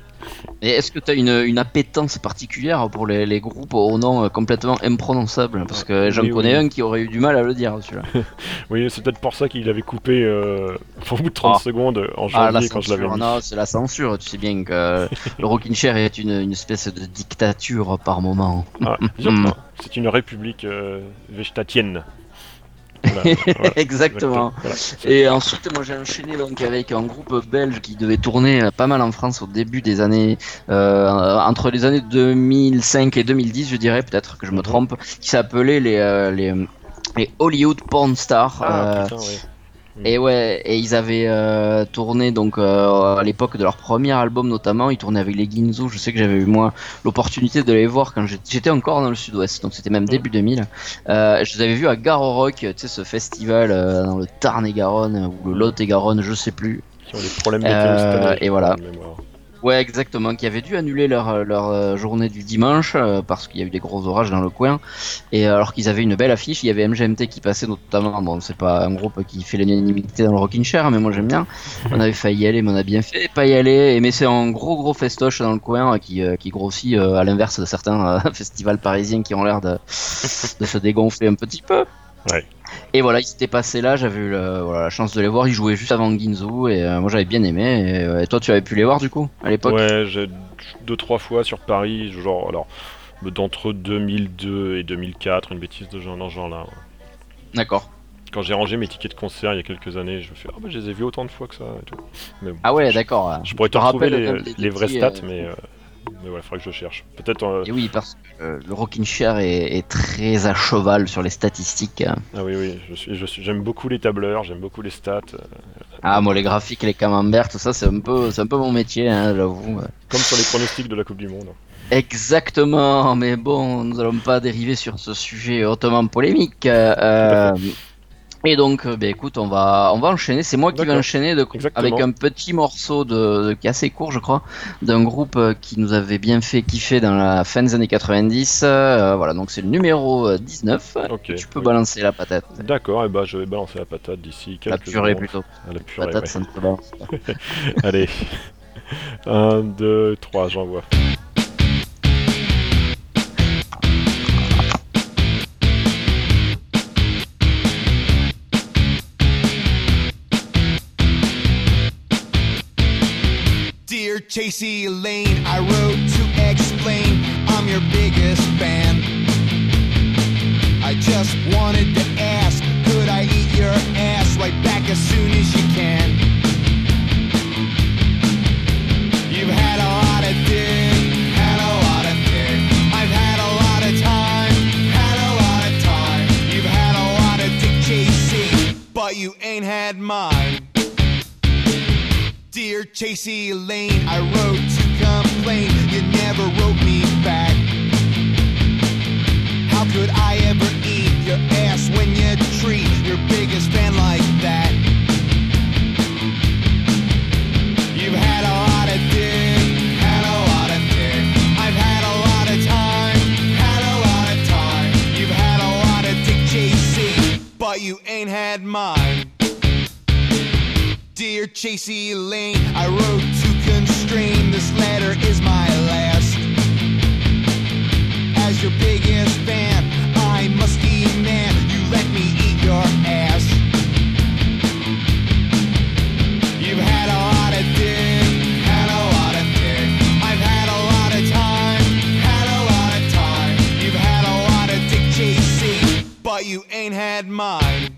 Et est-ce que tu as une, une appétence particulière pour les, les groupes au nom euh, complètement imprononçable? Parce que j'en Oui, connais oui. un qui aurait eu du mal à le dire celui-là. Oui, c'est peut-être pour ça qu'il avait coupé euh, au bout de 30 Ah. secondes en Ah, janvier quand je l'avais non, c'est la censure. Tu sais bien que euh, le Rockin' Chair est une, une espèce de dictature par moment. Ah, c'est une république euh, végétatienne. Voilà, voilà, Exactement. Voilà. Et ensuite, moi j'ai enchaîné donc avec un groupe belge qui devait tourner euh, pas mal en France au début des années, euh, entre les années 2005 et 2010, je dirais peut-être que je me Mhm. trompe, qui s'appelait les, euh, les, les Hollywood Porn Stars. Ah, euh, putain, ouais. Et ouais, et ils avaient euh, tourné donc euh, à l'époque de leur premier album notamment, ils tournaient avec les Ginzo. Je sais que j'avais eu moi l'opportunité de les voir quand j'étais encore dans le Sud-Ouest, donc c'était même début 2000. Euh, je les avais vus à Garo Rock, tu sais ce festival euh, dans le Tarn-et-Garonne ou le Lot-et-Garonne, je sais plus. Qui ont des problèmes année, et voilà. de. Ouais, exactement, qui avaient dû annuler leur, leur euh, journée du dimanche euh, parce qu'il y a eu des gros orages dans le coin. Et euh, alors qu'ils avaient une belle affiche, il y avait MGMT qui passait notamment. Bon, c'est pas un groupe qui fait l'unanimité dans le Rockin' Chair, mais moi j'aime bien. On avait failli y aller, mais on a bien fait pas y aller. Et mais c'est un gros gros festoche dans le coin euh, qui, euh, qui grossit euh, à l'inverse de certains euh, festivals parisiens qui ont l'air de, de se dégonfler un petit peu. Ouais. Et voilà, ils s'étaient passés là, j'avais eu voilà, la chance de les voir, ils jouaient juste avant Ginzo et euh, moi j'avais bien aimé. Et, et toi tu avais pu les voir du coup à l'époque? Ouais, j'ai deux trois fois sur Paris, genre alors d'entre 2002 et 2004, une bêtise de genre dans ce genre-là. D'accord. Quand j'ai rangé mes tickets de concert il y a quelques années, je me fais ah bah je les ai vus autant de fois que ça et tout. Mais bon, Ah ouais, d'accord. Je pourrais te te retrouver rappelle les, les vrais stats, euh, mais euh, mais voilà, faudrait que je cherche. Peut-être. euh, Et oui, parce que euh, le Rockin' Chair est, est très à cheval sur les statistiques. hein. Ah oui oui, je suis, je suis, j'aime beaucoup les tableurs, j'aime beaucoup les stats. euh, Ah, moi, les graphiques, les camemberts, tout ça, c'est un peu, c'est un peu mon métier, hein, j'avoue. Comme sur les pronostics de la Coupe du Monde. Exactement, mais bon, nous allons pas dériver sur ce sujet hautement polémique. euh, et donc, euh, ben, écoute, on va, on va enchaîner. C'est moi qui vais enchaîner de, avec un petit morceau de, de- qui est assez court, je crois, d'un groupe euh, qui nous avait bien fait kiffer dans la fin des années 90. euh, voilà, donc c'est le numéro euh, 19. Ok. Tu peux balancer la patate. D'accord, et bah je vais balancer la patate d'ici La quelques purée secondes. plutôt. Ah, la purée, Patate, ouais. ça ne se balance pas. Allez. 1, 2, 3, j'envoie. Dear Chasey Lane, I wrote to explain I'm your biggest fan. I just wanted to Chasey Lane, I wrote to complain. You never wrote me back. How could I ever eat your ass when you treat your biggest fan like that? You've had a lot of dick, had a lot of dick. I've had a lot of time, had a lot of time. You've had a lot of dick chasing, but you ain't had mine. Dear Chasey Lane, I wrote to constrain. This letter is my last. As your biggest fan, I must demand you let me eat your ass. You've had a lot of dick, had a lot of dick. I've had a lot of time, had a lot of time. You've had a lot of dick chasing, but you ain't had mine.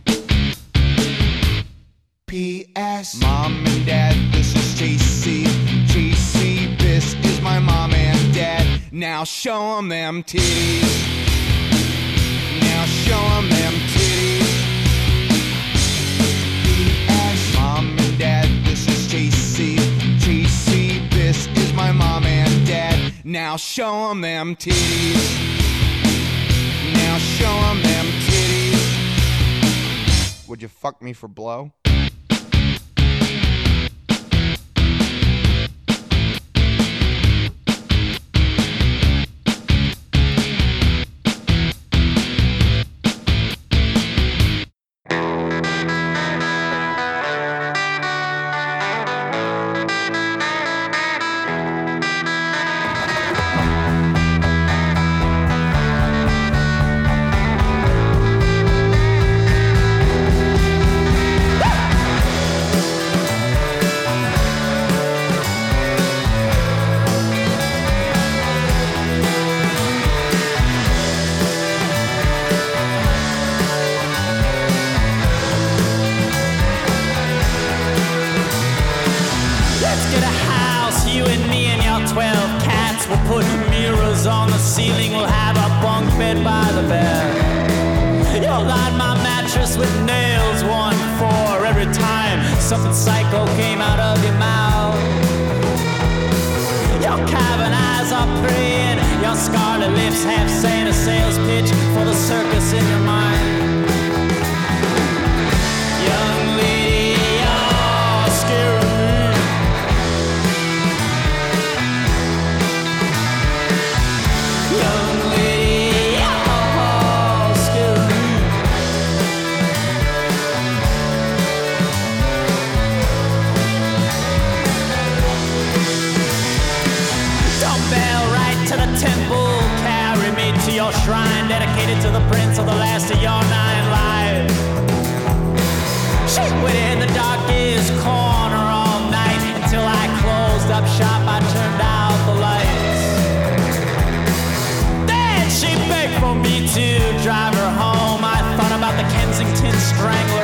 P.S. Mom and Dad, this is JC. JC, this is my mom and dad. Now show 'em them them titties. Now show 'em them them titties. P.S. Mom and Dad, this is JC. JC, this is my mom and dad. Now show 'em them them titties. Now show 'em them titties. Would you fuck me for blow? Something psycho came out of your mouth. Your cavern eyes are praying, your scarlet lips half saying a sales pitch for the circus in your mind. To the prince of the last of your nine lives. She waited in the darkest corner all night until I closed up shop. I turned out the lights. Then she begged for me to drive her home. I thought about the Kensington Stranglers.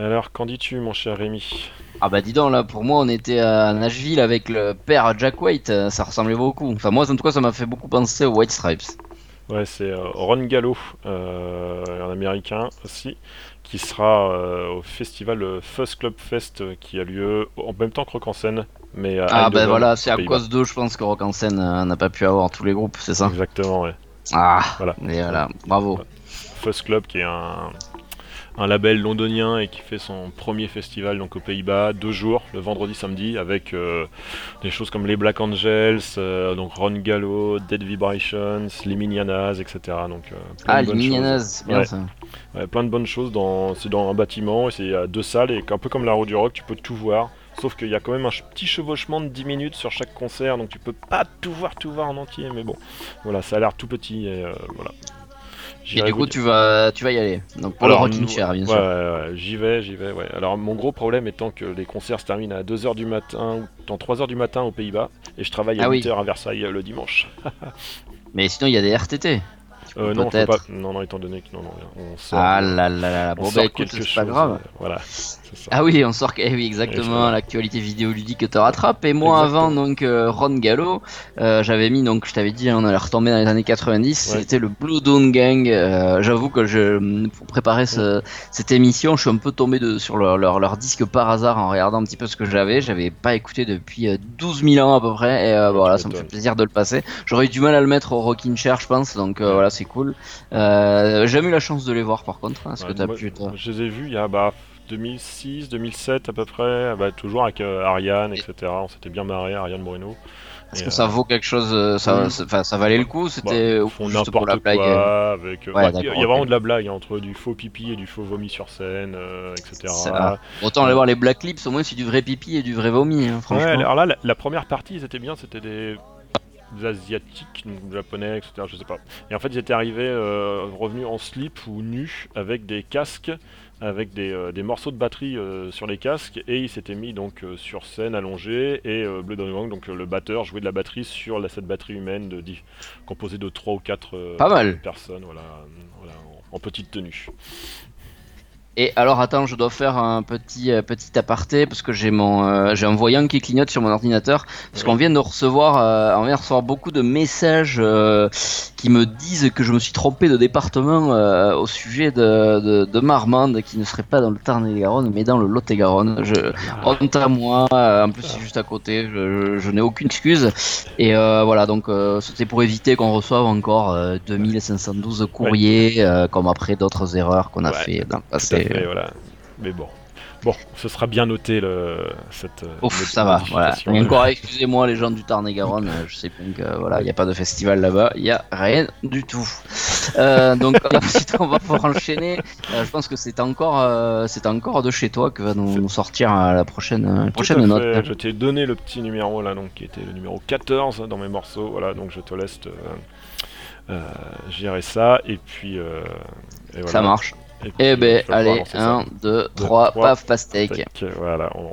Alors, qu'en dis-tu, mon cher Rémi? Ah bah dis donc là pour moi on était à Nashville avec le père Jack White, euh, ça ressemblait beaucoup. Enfin moi en tout cas ça m'a fait beaucoup penser aux White Stripes. Ouais, c'est euh, Ron Gallo, euh, un américain aussi, qui sera euh, au festival Fuzz Club Fest qui a lieu en même temps que Rock en scène. Mais à Ah bah Eindhoven, voilà, c'est à cause d'eux je pense que Rock en scène n'a pas pu avoir tous les groupes, c'est ça? Exactement, ouais. Ah Voilà. Et voilà, bravo. Fuzz Club qui est un, un label londonien et qui fait son premier festival donc aux Pays-Bas, deux jours, le vendredi samedi, avec euh, des choses comme les Black Angels, euh, donc Ron Gallo, Dead Vibrations, les Minianas, etc. Donc, euh, plein Ah de les Minianas, bien Ouais. ça. Ouais, plein de bonnes choses. Dans, c'est dans un bâtiment et c'est à deux salles et un peu comme la roue du rock, tu peux tout voir. Sauf qu'il y a quand même un petit chevauchement de 10 minutes sur chaque concert, donc tu peux pas tout voir, tout voir en entier. Mais bon, voilà, ça a l'air tout petit et euh, voilà. Et du coup tu vas tu vas y aller. Donc pour Alors, le Rockin' nous- Chair bien ouais, sûr. ouais, ouais, j'y vais, j'y vais, ouais. Alors mon gros problème étant que les concerts se terminent à 2h du matin ou dans 3h du matin aux Pays-Bas et je travaille à Ah oui. 8h à Versailles euh, le dimanche. Mais sinon il y a des RTT. Euh, non, Peut-être. pas... non, non, étant donné que non, non, on sort. Ah euh, là là là. on Bon bah écoute, c'est pas grave. euh, voilà, ça. Ah oui, on sort. Eh oui, exactement. L'actualité vidéoludique te rattrape. Et moi, Exactement. avant, donc euh, Ron Gallo, euh, j'avais mis donc, je t'avais dit, hein, on allait retomber dans les années 90. Ouais. C'était le Blue Dawn Gang. Euh, J'avoue que je, pour préparer ce- cette émission, je suis un peu tombé de, sur leur, leur, leur disque par hasard en regardant un petit peu ce que j'avais. J'avais pas écouté depuis euh, 12 000 ans à peu près. Et euh, Ouais, voilà, ça me fait plaisir de le passer. J'aurais eu du mal à le mettre au Rockin' Chair, je pense. Donc euh, voilà, c'est cool. Euh, j'ai jamais eu la chance de les voir par contre. hein, Est-ce Ouais, que t'as moi, pu toi Je les ai vus il y a bah, 2006, 2007 à peu près, bah, toujours avec euh, Ariane, etc. On s'était bien marré, Ariane Bruno. Est-ce que euh, ça vaut quelque chose euh, ça, oui. ça, valait le coup C'était Bah, la n'importe blague quoi euh, avec. euh, Ouais, bah, il y a- vraiment de la blague hein, entre du faux pipi et du faux vomi sur scène, euh, etc. ça- Autant aller voir les Black Lips, au moins c'est du vrai pipi et du vrai vomi, hein, Ouais, franchement. alors là, la, la première partie, ils étaient bien, c'était des asiatiques, donc japonais, etc. Je sais pas. Et en fait, ils étaient arrivés, euh, revenus en slip ou nus, avec des casques, avec des, euh, des morceaux de batterie euh, sur les casques, et ils s'étaient mis donc sur scène allongés, et Bleu Wang, donc le batteur, jouait de la batterie sur la, cette batterie humaine de, composée de 3 ou 4 Pas mal. personnes, voilà, voilà, en, en petite tenue. Et alors attends, je dois faire un petit euh, petit aparté parce que j'ai mon euh, j'ai un voyant qui clignote sur mon ordinateur parce qu'on vient de recevoir euh, on vient de recevoir beaucoup de messages qui me disent que je me suis trompé de département au sujet de, de, de Marmande qui ne serait pas dans le Tarn-et-Garonne mais dans le Lot-et-Garonne. Je honte à moi, en plus c'est juste à côté, je, je- je n'ai aucune excuse. Et voilà donc c'était pour éviter qu'on reçoive encore euh, 2512 courriers comme après d'autres erreurs qu'on a Ouais, fait dans le passé. Voilà. Mais bon. Bon, ce sera bien noté le, cette. euh, Ouf, mod- ça va, voilà. Et de- encore, excusez-moi les gens du Tarn-et-Garonne, euh, je sais bien que voilà, il n'y a pas de festival là-bas, il n'y a rien du tout. Euh, donc ensuite, on va pouvoir enchaîner. Euh, je pense que c'est encore, euh, c'est encore de chez toi que va nous, nous sortir la prochaine, la prochaine note. fait, Je t'ai donné le petit numéro là, donc qui était le numéro 14 dans mes morceaux. Voilà, donc je te laisse te, gérer ça. Et puis. et voilà. Ça marche. Et puis, Eh ben, allez, lancer ça. 1, 2, Deux, 3, trois, paf, pastèque. Voilà, on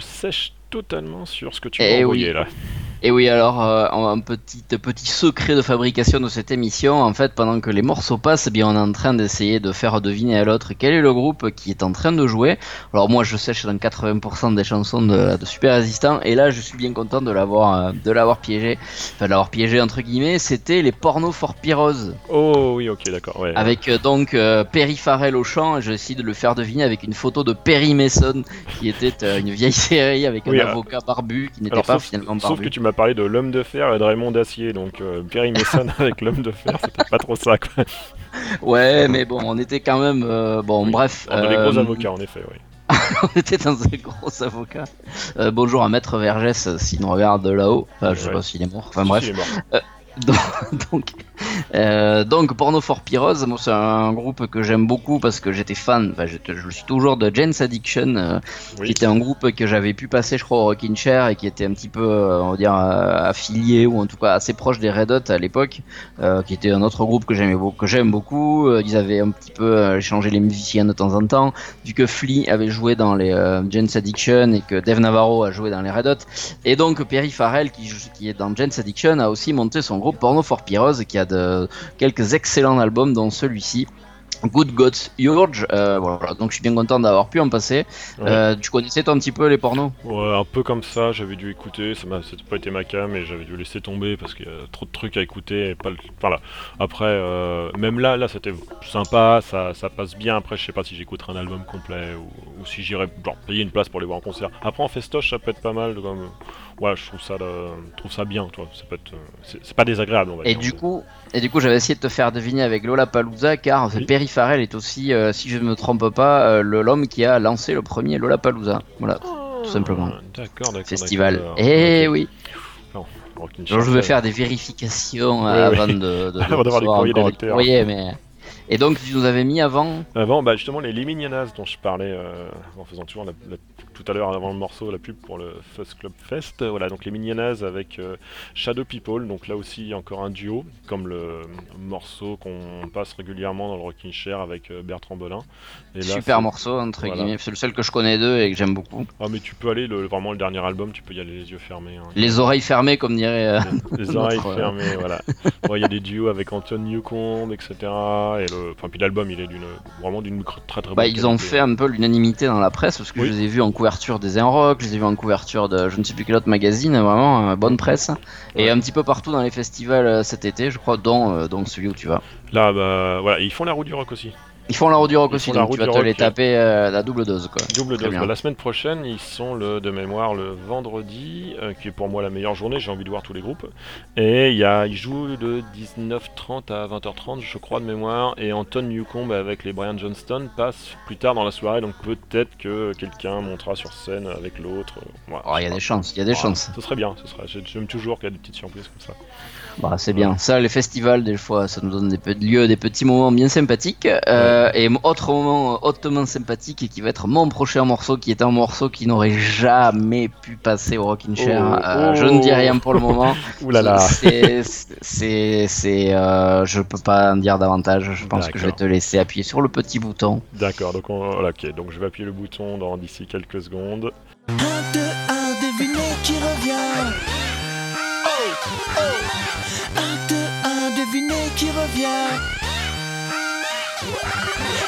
sèche totalement sur ce que tu Eh m'as envoyé oui. là. Et oui, alors, euh, un petit, petit secret de fabrication de cette émission, en fait, pendant que les morceaux passent, eh bien, on est en train d'essayer de faire deviner à l'autre quel est le groupe qui est en train de jouer. Alors moi, je sèche dans 80% des chansons de, de Super Résistant, et là, je suis bien content de l'avoir, euh, de l'avoir piégé, enfin, de l'avoir piégé entre guillemets. C'était les Pornos for Pyrrhose, Oh oui, ok, d'accord. Ouais. avec euh, donc Perry Farrell au chant, je décide de le faire deviner avec une photo de Perry Mason, qui était une vieille série avec un Oui, avocat barbu qui n'était pas sauf, finalement sauf barbu. que tu m'as parlé de l'homme de fer et de Raymond d'acier, donc euh, Perry Mason avec l'homme de fer, c'était pas trop ça quoi. Ouais, mais bon, on était quand même. euh, bon, Oui. bref. On a des gros euh, avocats en effet, oui. on était dans un gros avocat. Euh, bonjour à Maître Vergès, s'il nous regarde de là-haut. Enfin, je sais Ouais. pas s'il est mort. Enfin, Si, bref. il est mort. Donc, donc, euh, donc, Porno for Pyrrhose, moi, c'est un groupe que j'aime beaucoup parce que j'étais fan, enfin, je suis toujours de Jane's Addiction, euh, qui était un groupe que j'avais pu passer, je crois, au Rockin' Chair et qui était un petit peu, euh, on va dire, euh, affilié ou en tout cas assez proche des Red Hot à l'époque, qui était un autre groupe que j'aimais beaucoup, que j'aime beaucoup. Ils avaient un petit peu euh, changé les musiciens de temps en temps, vu que Flea avait joué dans les Jane's Addiction et que Dave Navarro a joué dans les Red Hot. Et donc Perry Farrell, qui, est dans Jane's Addiction, a aussi monté son groupe Porno for Pyrrhose, qui a de, quelques excellents albums, dont celui-ci. Good Gods Urge, euh, voilà, donc je suis bien content d'avoir pu en passer. Ouais. Euh, tu connaissais toi un petit peu les pornos? Ouais, un peu comme ça, j'avais dû écouter, ça c'était pas été ma cam et j'avais dû laisser tomber parce qu'il y a trop de trucs à écouter et pas le... Enfin là, après, euh, même là, là c'était sympa, ça, ça passe bien, après je sais pas si j'écouterai un album complet ou, ou si j'irai payer une place pour les voir en concert. Après en festoche ça peut être pas mal, comme... Ouais, je trouve ça, euh, je trouve ça bien, toi, ça peut être... euh, c'est c'est pas désagréable on va Et dire. du coup, et du coup, j'avais essayé de te faire deviner avec Lollapalooza, car Oui. Perry Farrell est aussi, euh, si je ne me trompe pas, euh, le- l'homme qui a lancé le premier Lollapalooza. Voilà, tout simplement. D'accord, d'accord. festival. Eh oui. Alors, je vais faire des vérifications Ouais, avant de, de, Avant d'avoir des lecteurs. courriers, mais... Et donc, tu nous avais mis avant Avant, bah justement, les Liminianas dont je parlais euh, en faisant toujours la- la- tout à l'heure avant le morceau, la pub pour le Fuzz Club Fest. Voilà, donc les Minianas avec euh, Shadow People. Donc là aussi, encore un duo, comme le morceau qu'on passe régulièrement dans le Rockin' Chair avec euh, Bertrand Belin. Et là, Super morceau, entre voilà. guillemets. C'est le seul que je connais d'eux et que j'aime beaucoup. Ah, mais tu peux aller, le, vraiment le dernier album, tu peux y aller les yeux fermés. hein. Les oreilles fermées, comme dirait. euh, Les, les oreilles fermées, voilà. Bon, Il y a des duos avec Anton Newcombe, etc. Et le, enfin, puis l'album, il est d'une, vraiment d'une très très bonne Bah, ils ont fait un peu l'unanimité dans la presse parce que Oui. je les ai vus en couverture des Rock, je les ai vus en couverture de je ne sais plus quel autre magazine, vraiment euh, bonne presse. Et un petit peu partout dans les festivals euh, cet été, je crois, dont, euh, dont celui où tu vas. Là, bah, voilà, ils font la roue du rock aussi. Ils font la roue du rock Ils aussi, donc tu vas te les taper euh, la double dose quoi. Double Très dose. Bah, la semaine prochaine, ils sont le, de mémoire le vendredi, euh, qui est pour moi la meilleure journée. J'ai envie de voir tous les groupes. Et y a, ils jouent de 19h30 à 20h30, je crois, de mémoire. Et Anton Newcombe avec les Brian Johnston passe plus tard dans la soirée. Donc peut-être que quelqu'un montera sur scène avec l'autre. voilà, Oh, il y a des chances, il y a des chances. Ce serait bien. Ce serait. j'ai- J'aime toujours qu'il y a des petites surprises comme ça. Bah, c'est bien. Ça, les festivals, des fois, ça nous donne des, pe- lieu à des petits moments bien sympathiques. Euh, Et autre moment hautement sympathique et qui va être mon prochain morceau, qui est un morceau qui n'aurait jamais pu passer au Rockin' Chair. Oh, Euh, oh. Je ne dis rien pour le moment. Ouh là là. C'est, c'est, c'est, euh, je peux pas en dire davantage. Je pense que je vais te laisser appuyer sur le petit bouton. D'accord. Donc on, voilà, ok. Donc je vais appuyer le bouton dans d'ici quelques secondes. Un, deux, un, devinez qui revient. Oh, oh. Un, deux, un, devinez qui revient.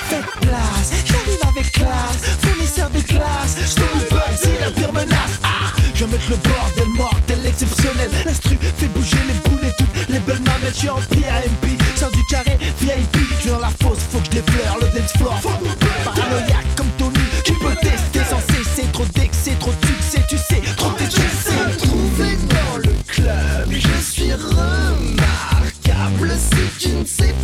Faites place, j'arrive avec classe. Fournisseur de classe, je le bug, c'est la pire menace. Ah, je vais mettre le bordel mortel exceptionnel. L'instru fait bouger les boules et toutes les belles mamettes. Je suis en PAMP, sors du carré, VIP. Je suis dans la fosse, faut que je défleure le dance floor. Paranoïaque comme Tony, tu peux tester sans cesser. Trop d'excès, trop de succès, tu sais, trop Si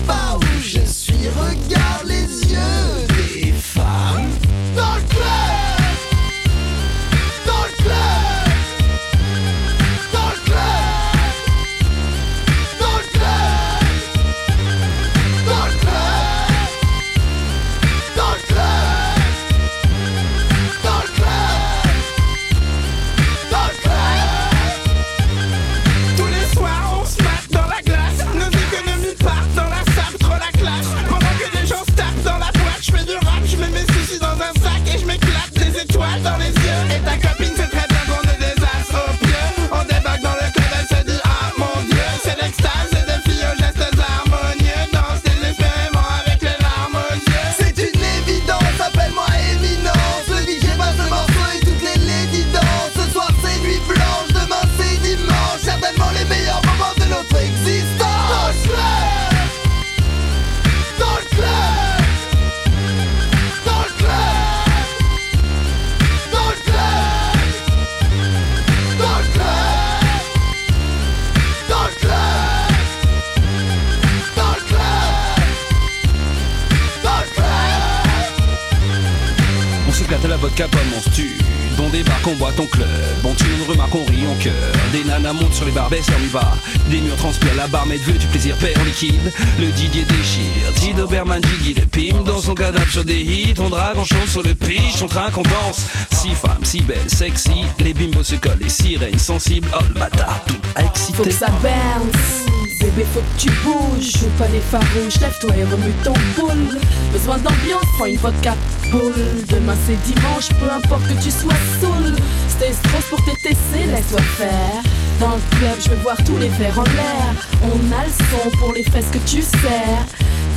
sur les baisse, on y va. Des murs transpirent, la barmaid veut du plaisir, père en liquide. Le Didier déchire. Tide Oberman, Diggy, le pime dans son canapé sur des hits. On drague, on chante sur le pitch, on trinque, on danse. Six femmes, si belles, sexy. Les bimbos se collent, les sirènes sensibles. Oh le bâtard, tout excité. Faut que ça bounce Bébé faut que tu bouges Joue pas les farouches Lève-toi et remue ton boule Besoin d'ambiance Prends une vodka boule Demain c'est dimanche Peu importe que tu sois saoul Stay stress pour TTC Laisse-toi faire Dans le club je veux voir tous les verres en l'air. On a le son pour les fesses que tu sers.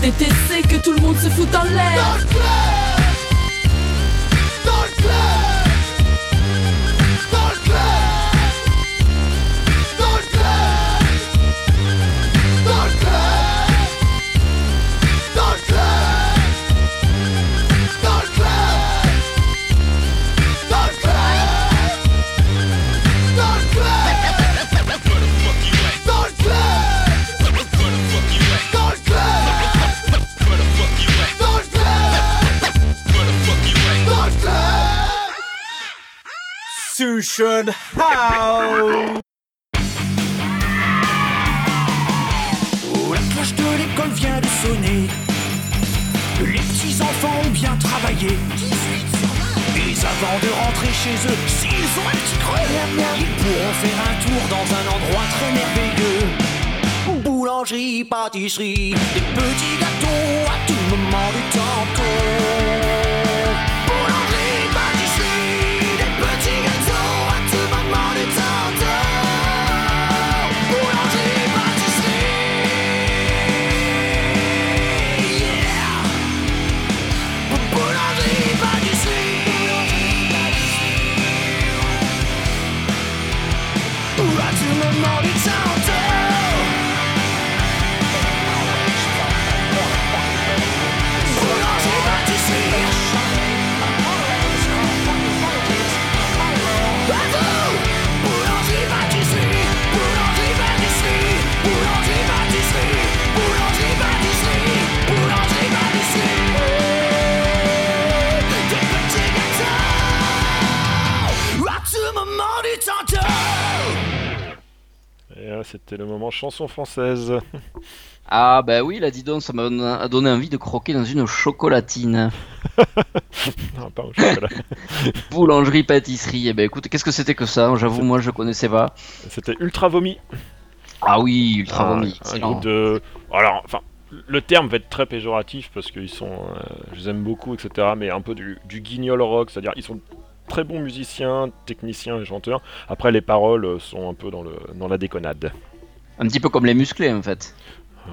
TTC que tout le monde se fout en l'air La cloche de l'école vient de sonner. Les petits enfants ont bien travaillé. Et avant de rentrer chez eux, s'ils ont un petit creux, ils pourront faire un tour dans un endroit très merveilleux. Boulangerie, pâtisserie, des petits gâteaux à tout moment du tantôt. Là, c'était le moment chanson française. Ah bah oui, là dis donc, ça m'a don- donné envie de croquer dans une chocolatine. non, pas au chocolat. Boulangerie, pâtisserie. Eh ben écoute, qu'est-ce que c'était que ça? J'avoue, moi je connaissais pas. C'était Ultra Vomi. Ah oui, Ultra Vomi, Un groupe de. Alors, enfin, le terme va être très péjoratif parce qu'ils sont. euh, je les aime beaucoup, etc. Mais un peu du, du guignol rock, c'est-à-dire ils sont très bons musiciens, techniciens et chanteurs. Après, les paroles euh, sont un peu dans, le, dans la déconnade. Un petit peu comme les musclés en fait.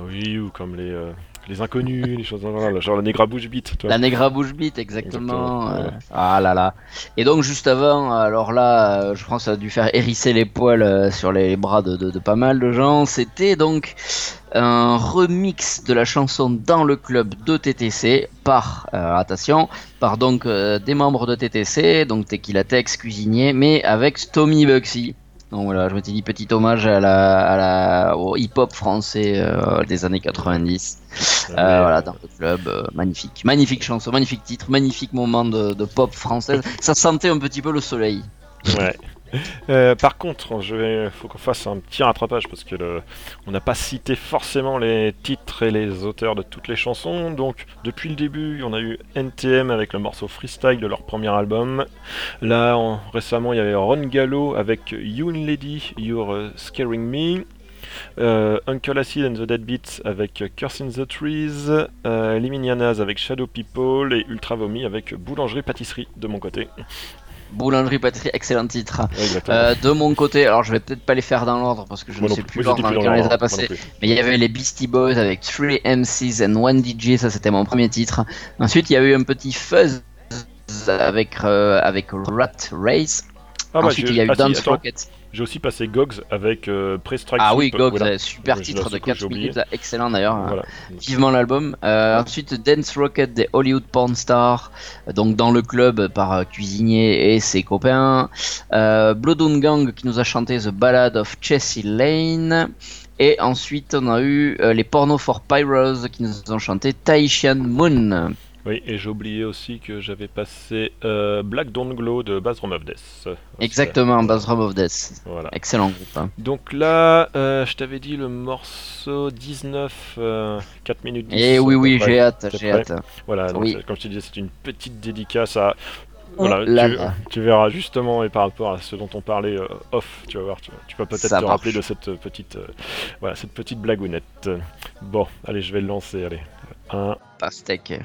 Oui, ou comme les, euh, les inconnus, les choses. Voilà, genre la Negra Bouche vois. La Negra Bouche Beat, exactement. Exactement, euh. Ah là là. Et donc juste avant, alors là, euh, je pense que ça a dû faire hérisser les poils euh, sur les bras de, de- de pas mal de gens. C'était donc un remix de la chanson Dans le club de TTC par, euh, attention, par donc euh, des membres de TTC, donc Tequila Tex, cuisinier, mais avec Tommy Bugsy. Donc voilà, je m'étais dit petit hommage à la, à la, au hip-hop français euh, des années 90. Euh, voilà, dans le club, euh, magnifique, magnifique chanson, magnifique titre, magnifique moment de, de pop française. Ça sentait un petit peu le soleil. Ouais. Euh, par contre, vais, faut qu'on fasse un petit rattrapage parce que on n'a pas cité forcément les titres et les auteurs de toutes les chansons. Donc, depuis le début, on a eu NTM avec le morceau Freestyle de leur premier album. Là, en- récemment, il y avait Ron Gallo avec You Lady, You're Scaring Me. Euh, Uncle Acid and the Deadbeats avec Curse in the Trees, euh, Liminianas avec Shadow People et Ultra Vomi avec Boulangerie Pâtisserie de mon côté. Boulangerie Pâtisserie, excellent titre. Euh, de mon côté, alors je vais peut-être pas les faire dans l'ordre parce que je Moi ne sais plus. l'ordre dans lequel on les a passés. Mais il y avait les Beastie Boys avec 3 MCs and 1 DJ, ça c'était mon premier titre. Ensuite, il y a eu un petit fuzz avec, euh, avec Rat Race. Ah bah, Ensuite, il y a eu ah Dance. Rocket. J'ai aussi passé Gogs avec euh, Pre-Strike Ah oui, Gogs, voilà. euh, super titre de ce coup, 4 j'ai oublié. minutes, excellent d'ailleurs. Voilà. Vivement l'album. Euh, ensuite, Dance Rocket des Hollywood Porn Stars, euh, donc dans le club par euh, Cuisinier et ses copains. Euh, Bloodhound Gang qui nous a chanté The Ballad of Chessie Lane. Et ensuite, on a eu les Porno for Pyros qui nous ont chanté Tahitian Moon. Oui, et j'ai oublié aussi que j'avais passé euh, Black Don't Glow de Bathroom of Death. Exactement, Bathroom of Death. Voilà. Excellent groupe. hein. Donc là, euh, je t'avais dit le morceau 19, euh, 4 minutes 10. Eh oui, oui, j'ai hâte, j'ai hâte. Voilà, donc Oui. comme je te disais, c'est une petite dédicace à. Voilà, là tu, là. tu verras justement, et par rapport à ce dont on parlait euh, off, tu vas voir, tu, tu vas peut-être te rappeler de cette petite, euh, voilà, cette petite blagounette. Bon, allez, je vais le lancer, allez. Un, Pastèque.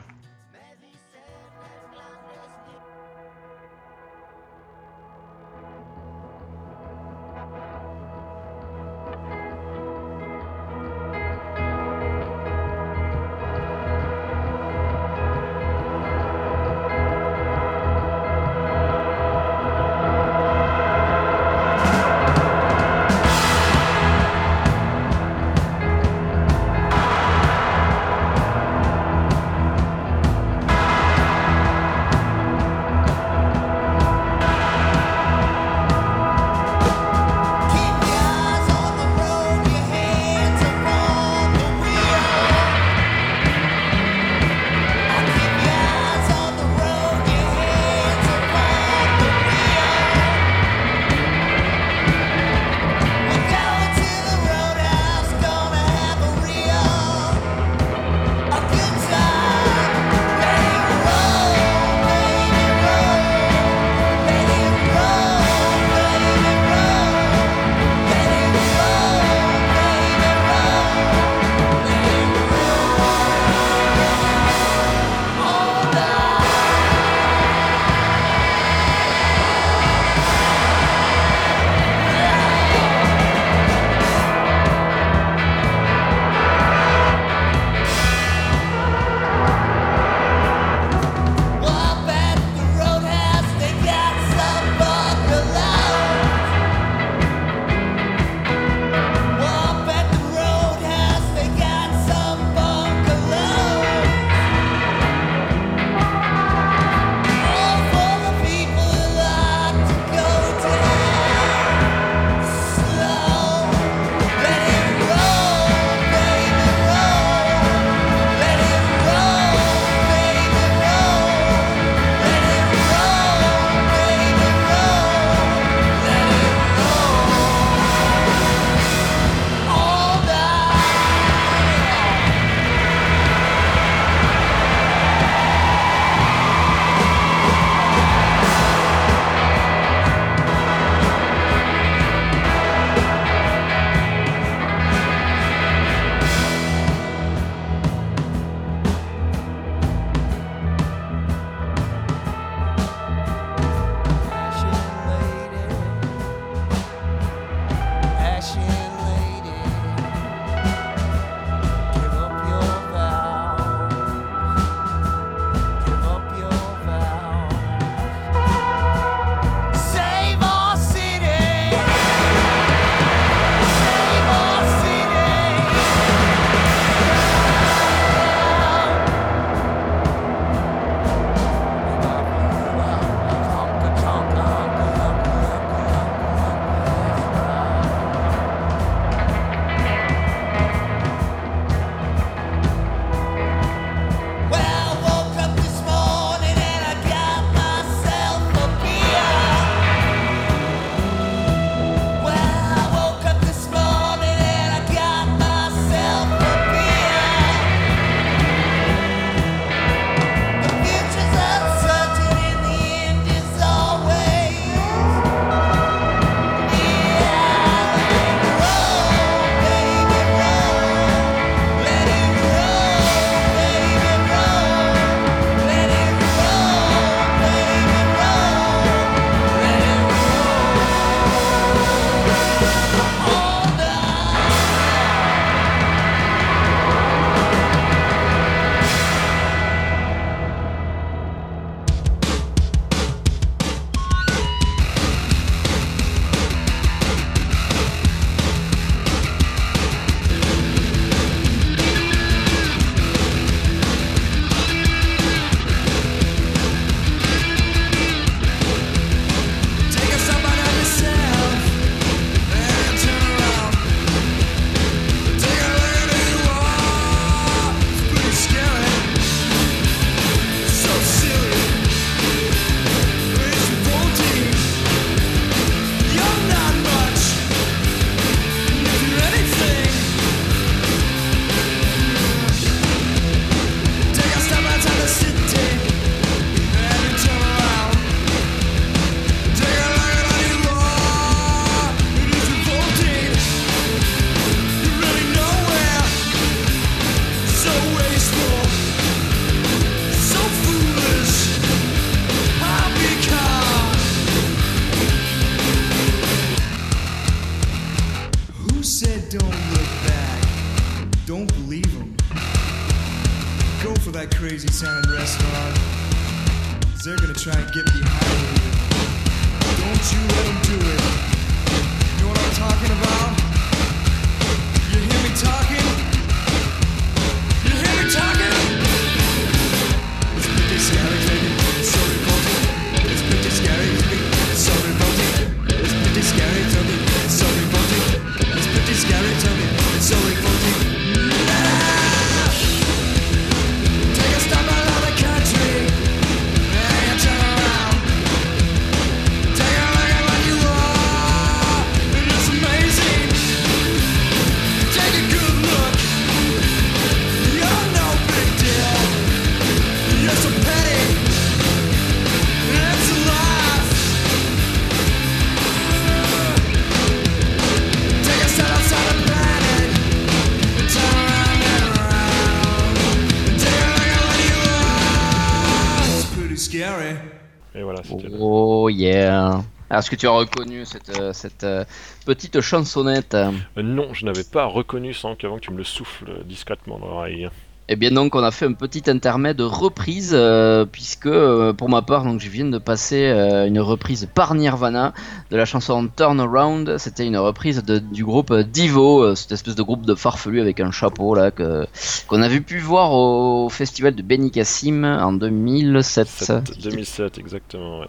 Est-ce que tu as reconnu cette, euh, cette euh, petite chansonnette? Euh, non, je n'avais pas reconnu sans qu'avant que tu me le souffles discrètement dans l'oreille. Eh bien donc on a fait un petit intermède de reprise euh, puisque euh, pour ma part donc je viens de passer euh, une reprise par Nirvana de la chanson Turnaround. C'était une reprise de- du groupe Divo, cette espèce de groupe de farfelus avec un chapeau là que qu'on avait pu voir au festival de Benicassim en 2007. 7, 2007, exactement, ouais.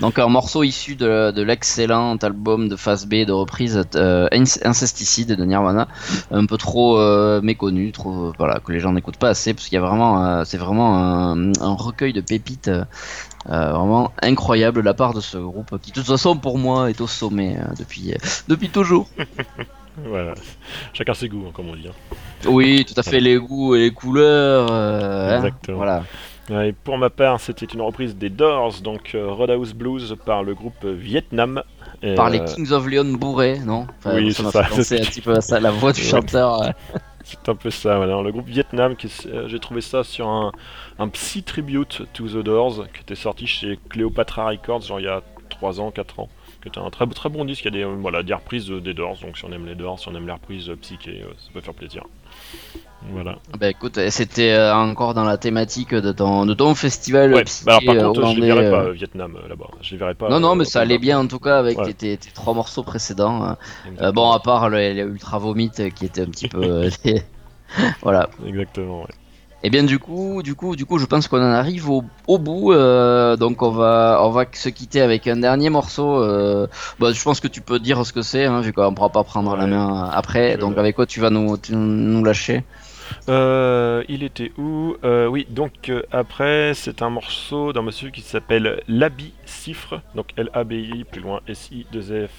Donc un morceau issu de, de l'excellent album de phase B de reprise euh, Inc- Incesticide de Nirvana, un peu trop euh, méconnu, trop euh, voilà que les gens n'écoutent pas assez parce qu'il y a vraiment euh, c'est vraiment un, un recueil de pépites vraiment incroyable de la part de ce groupe qui de toute façon pour moi est au sommet depuis depuis toujours. Voilà. Chacun ses goûts, hein, comme on dit. hein. Oui, tout à fait les goûts et les couleurs. hein, Exactement. voilà. Et pour ma part, c'était une reprise des Doors, donc euh, Roadhouse Blues par le groupe Vietnam. Et, Par les euh, Kings of Leon bourrés, non Enfin, oui, c'est ça. penser un petit peu ça, la voix du chanteur. C'est un peu ça, voilà. Le groupe Vietnam, euh, j'ai trouvé ça sur un, un psy tribute to the Doors, qui était sorti chez Cleopatra Records, genre il y a 3 ans, 4 ans. Qui était un très, très bon disque, il y a des, voilà, des reprises des Doors, donc si on aime les Doors, si on aime les reprises psyché, ça peut faire plaisir. Voilà. Bah écoute, c'était euh, encore dans la thématique de ton, de ton festival Ouais, psyché, bah alors par euh, contre, je les verrai pas euh. Vietnam là-bas. Je les verrai pas. Non, non, mais ça allait bien en tout cas avec Ouais. tes, tes- tes trois morceaux précédents. euh. Bon, à part le, le Ultra Vomit qui était un petit peu. voilà. Exactement, ouais. Et bien du coup, du coup, du coup, je pense qu'on en arrive au, au bout. euh, donc on va, on va se quitter avec un dernier morceau. euh, bah, je pense que tu peux dire ce que c'est, hein, vu qu'on pourra pas prendre la main après. Donc avec quoi tu vas nous, tu- nous lâcher? Euh, il était où Euh, Oui, donc euh, après, c'est un morceau d'un monsieur qui s'appelle Labi Cifre, donc L-A-B-I, plus loin S-I-2-F.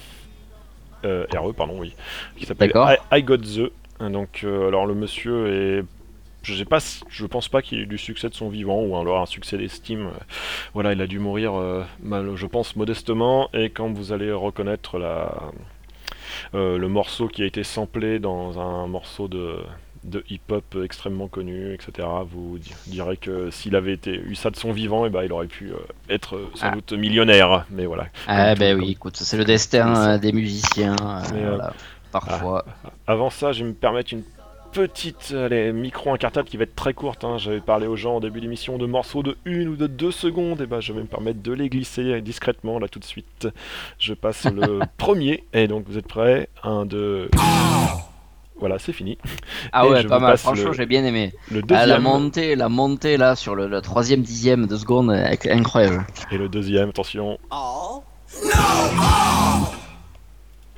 Euh, R-E, pardon, oui. Qui s'appelle. I, I Got The. Donc, alors le monsieur est. Je sais pas, je pense pas qu'il ait eu du succès de son vivant ou alors un succès d'estime. Voilà, il a dû mourir, euh, mal, je pense, modestement. Et quand vous allez reconnaître la, euh, le morceau qui a été samplé dans un morceau de, de hip-hop extrêmement connu, etc. Vous di- direz que s'il avait été, eu ça de son vivant, et ben, il aurait pu euh, être euh, sans Ah. doute millionnaire. Mais voilà. Ah ben oui, comme- écoute, c'est le destin euh, des musiciens. euh, Mais, euh, voilà, parfois. ah, avant ça, je vais me permettre une petite allez, micro incartade qui va être très courte. hein. J'avais parlé aux gens en début d'émission de morceaux de une ou de deux secondes. Et ben, je vais me permettre de les glisser discrètement là tout de suite. Je passe le premier. Et donc, vous êtes prêts? Un, deux. Voilà, c'est fini. Ah Et ouais, je pas mal. Franchement, le- j'ai bien aimé. Le Ah, la montée, la montée là sur le, le troisième dixième de seconde, est incroyable. Et le deuxième, attention.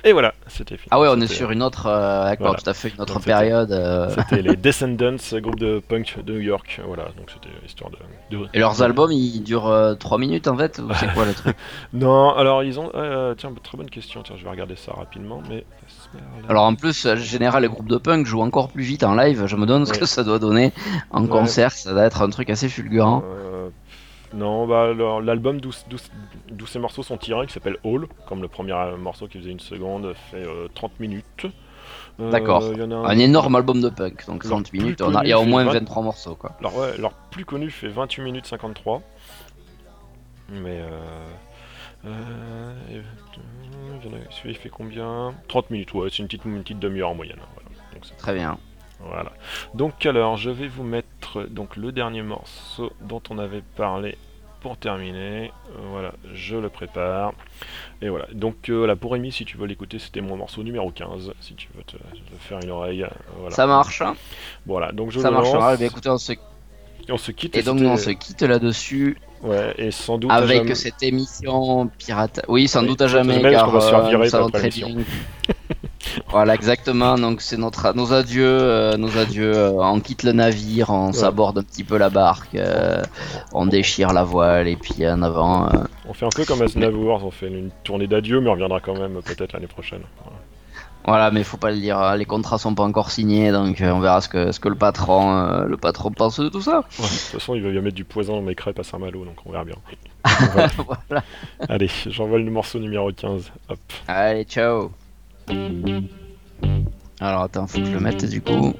Et voilà, c'était fini. Ah ouais, on est sur une autre, euh, d'accord, Voilà. tout à fait, une autre Donc, période. euh. C'était les Descendants, groupe de punk de New York. Voilà, donc c'était histoire de. de- Et leurs albums, ils durent 3 minutes en fait ou c'est quoi le truc? Non, alors ils ont. euh, tiens, très bonne question. Tiens, je vais regarder ça rapidement. Mais. Alors en plus, en général, les groupes de punk jouent encore plus vite en live. Je me demande ce Ouais. que ça doit donner en Ouais. concert. Ça doit être un truc assez fulgurant. Euh, non, bah alors, l'album d'où ces morceaux sont tirés, qui s'appelle All, comme le premier euh, morceau qui faisait une seconde, fait euh, 30 minutes. Euh, D'accord. a Un énorme album de punk, donc Leur 30 plus minutes. a- Il y a au moins fait 20 23 morceaux quoi. Leur, ouais, leur plus connu fait 28 minutes 53. Mais euh, euh, a- celui-là il fait combien? 30 minutes, ouais, c'est une petite, une petite demi-heure en moyenne. Voilà. Donc, c'est- Très bien. Voilà. Donc alors, je vais vous mettre mettre donc le dernier morceau dont on avait parlé pour terminer. Euh, voilà, je le prépare. Et voilà, donc euh, voilà, pour Rémi, si tu veux l'écouter, c'était mon morceau numéro 15, si tu veux te, te faire une oreille. euh, voilà. Ça marche. hein? Voilà, donc je Ça le marchera. Eh bien, écoutez, on se... Et on se quitte. Et donc, on se quitte là-dessus. Ouais, et sans doute. Avec jamais- cette émission pirate. Oui, sans Oui, doute à jamais, jamais, parce car qu'on va se faire euh, virer très l'émission. bien. voilà, exactement. Donc, c'est notre nos adieux, euh, nos adieux. euh, on quitte le navire, on s'aborde un petit peu la barque, euh, on déchire la voile et puis en avant. On fait un peu comme Aznavour, on fait une tournée d'adieu, mais on reviendra quand même peut-être l'année prochaine. Voilà. Voilà, mais faut pas le dire. hein, Les contrats sont pas encore signés, donc on verra ce que ce que le patron euh, le patron pense de tout ça. Ouais, de toute façon, il va bien mettre du poison dans mes crêpes à Saint-Malo, donc on verra bien. Voilà. Voilà. Allez, j'envoie le morceau numéro 15. Hop. Allez, ciao. Alors attends, faut que je le mette du coup.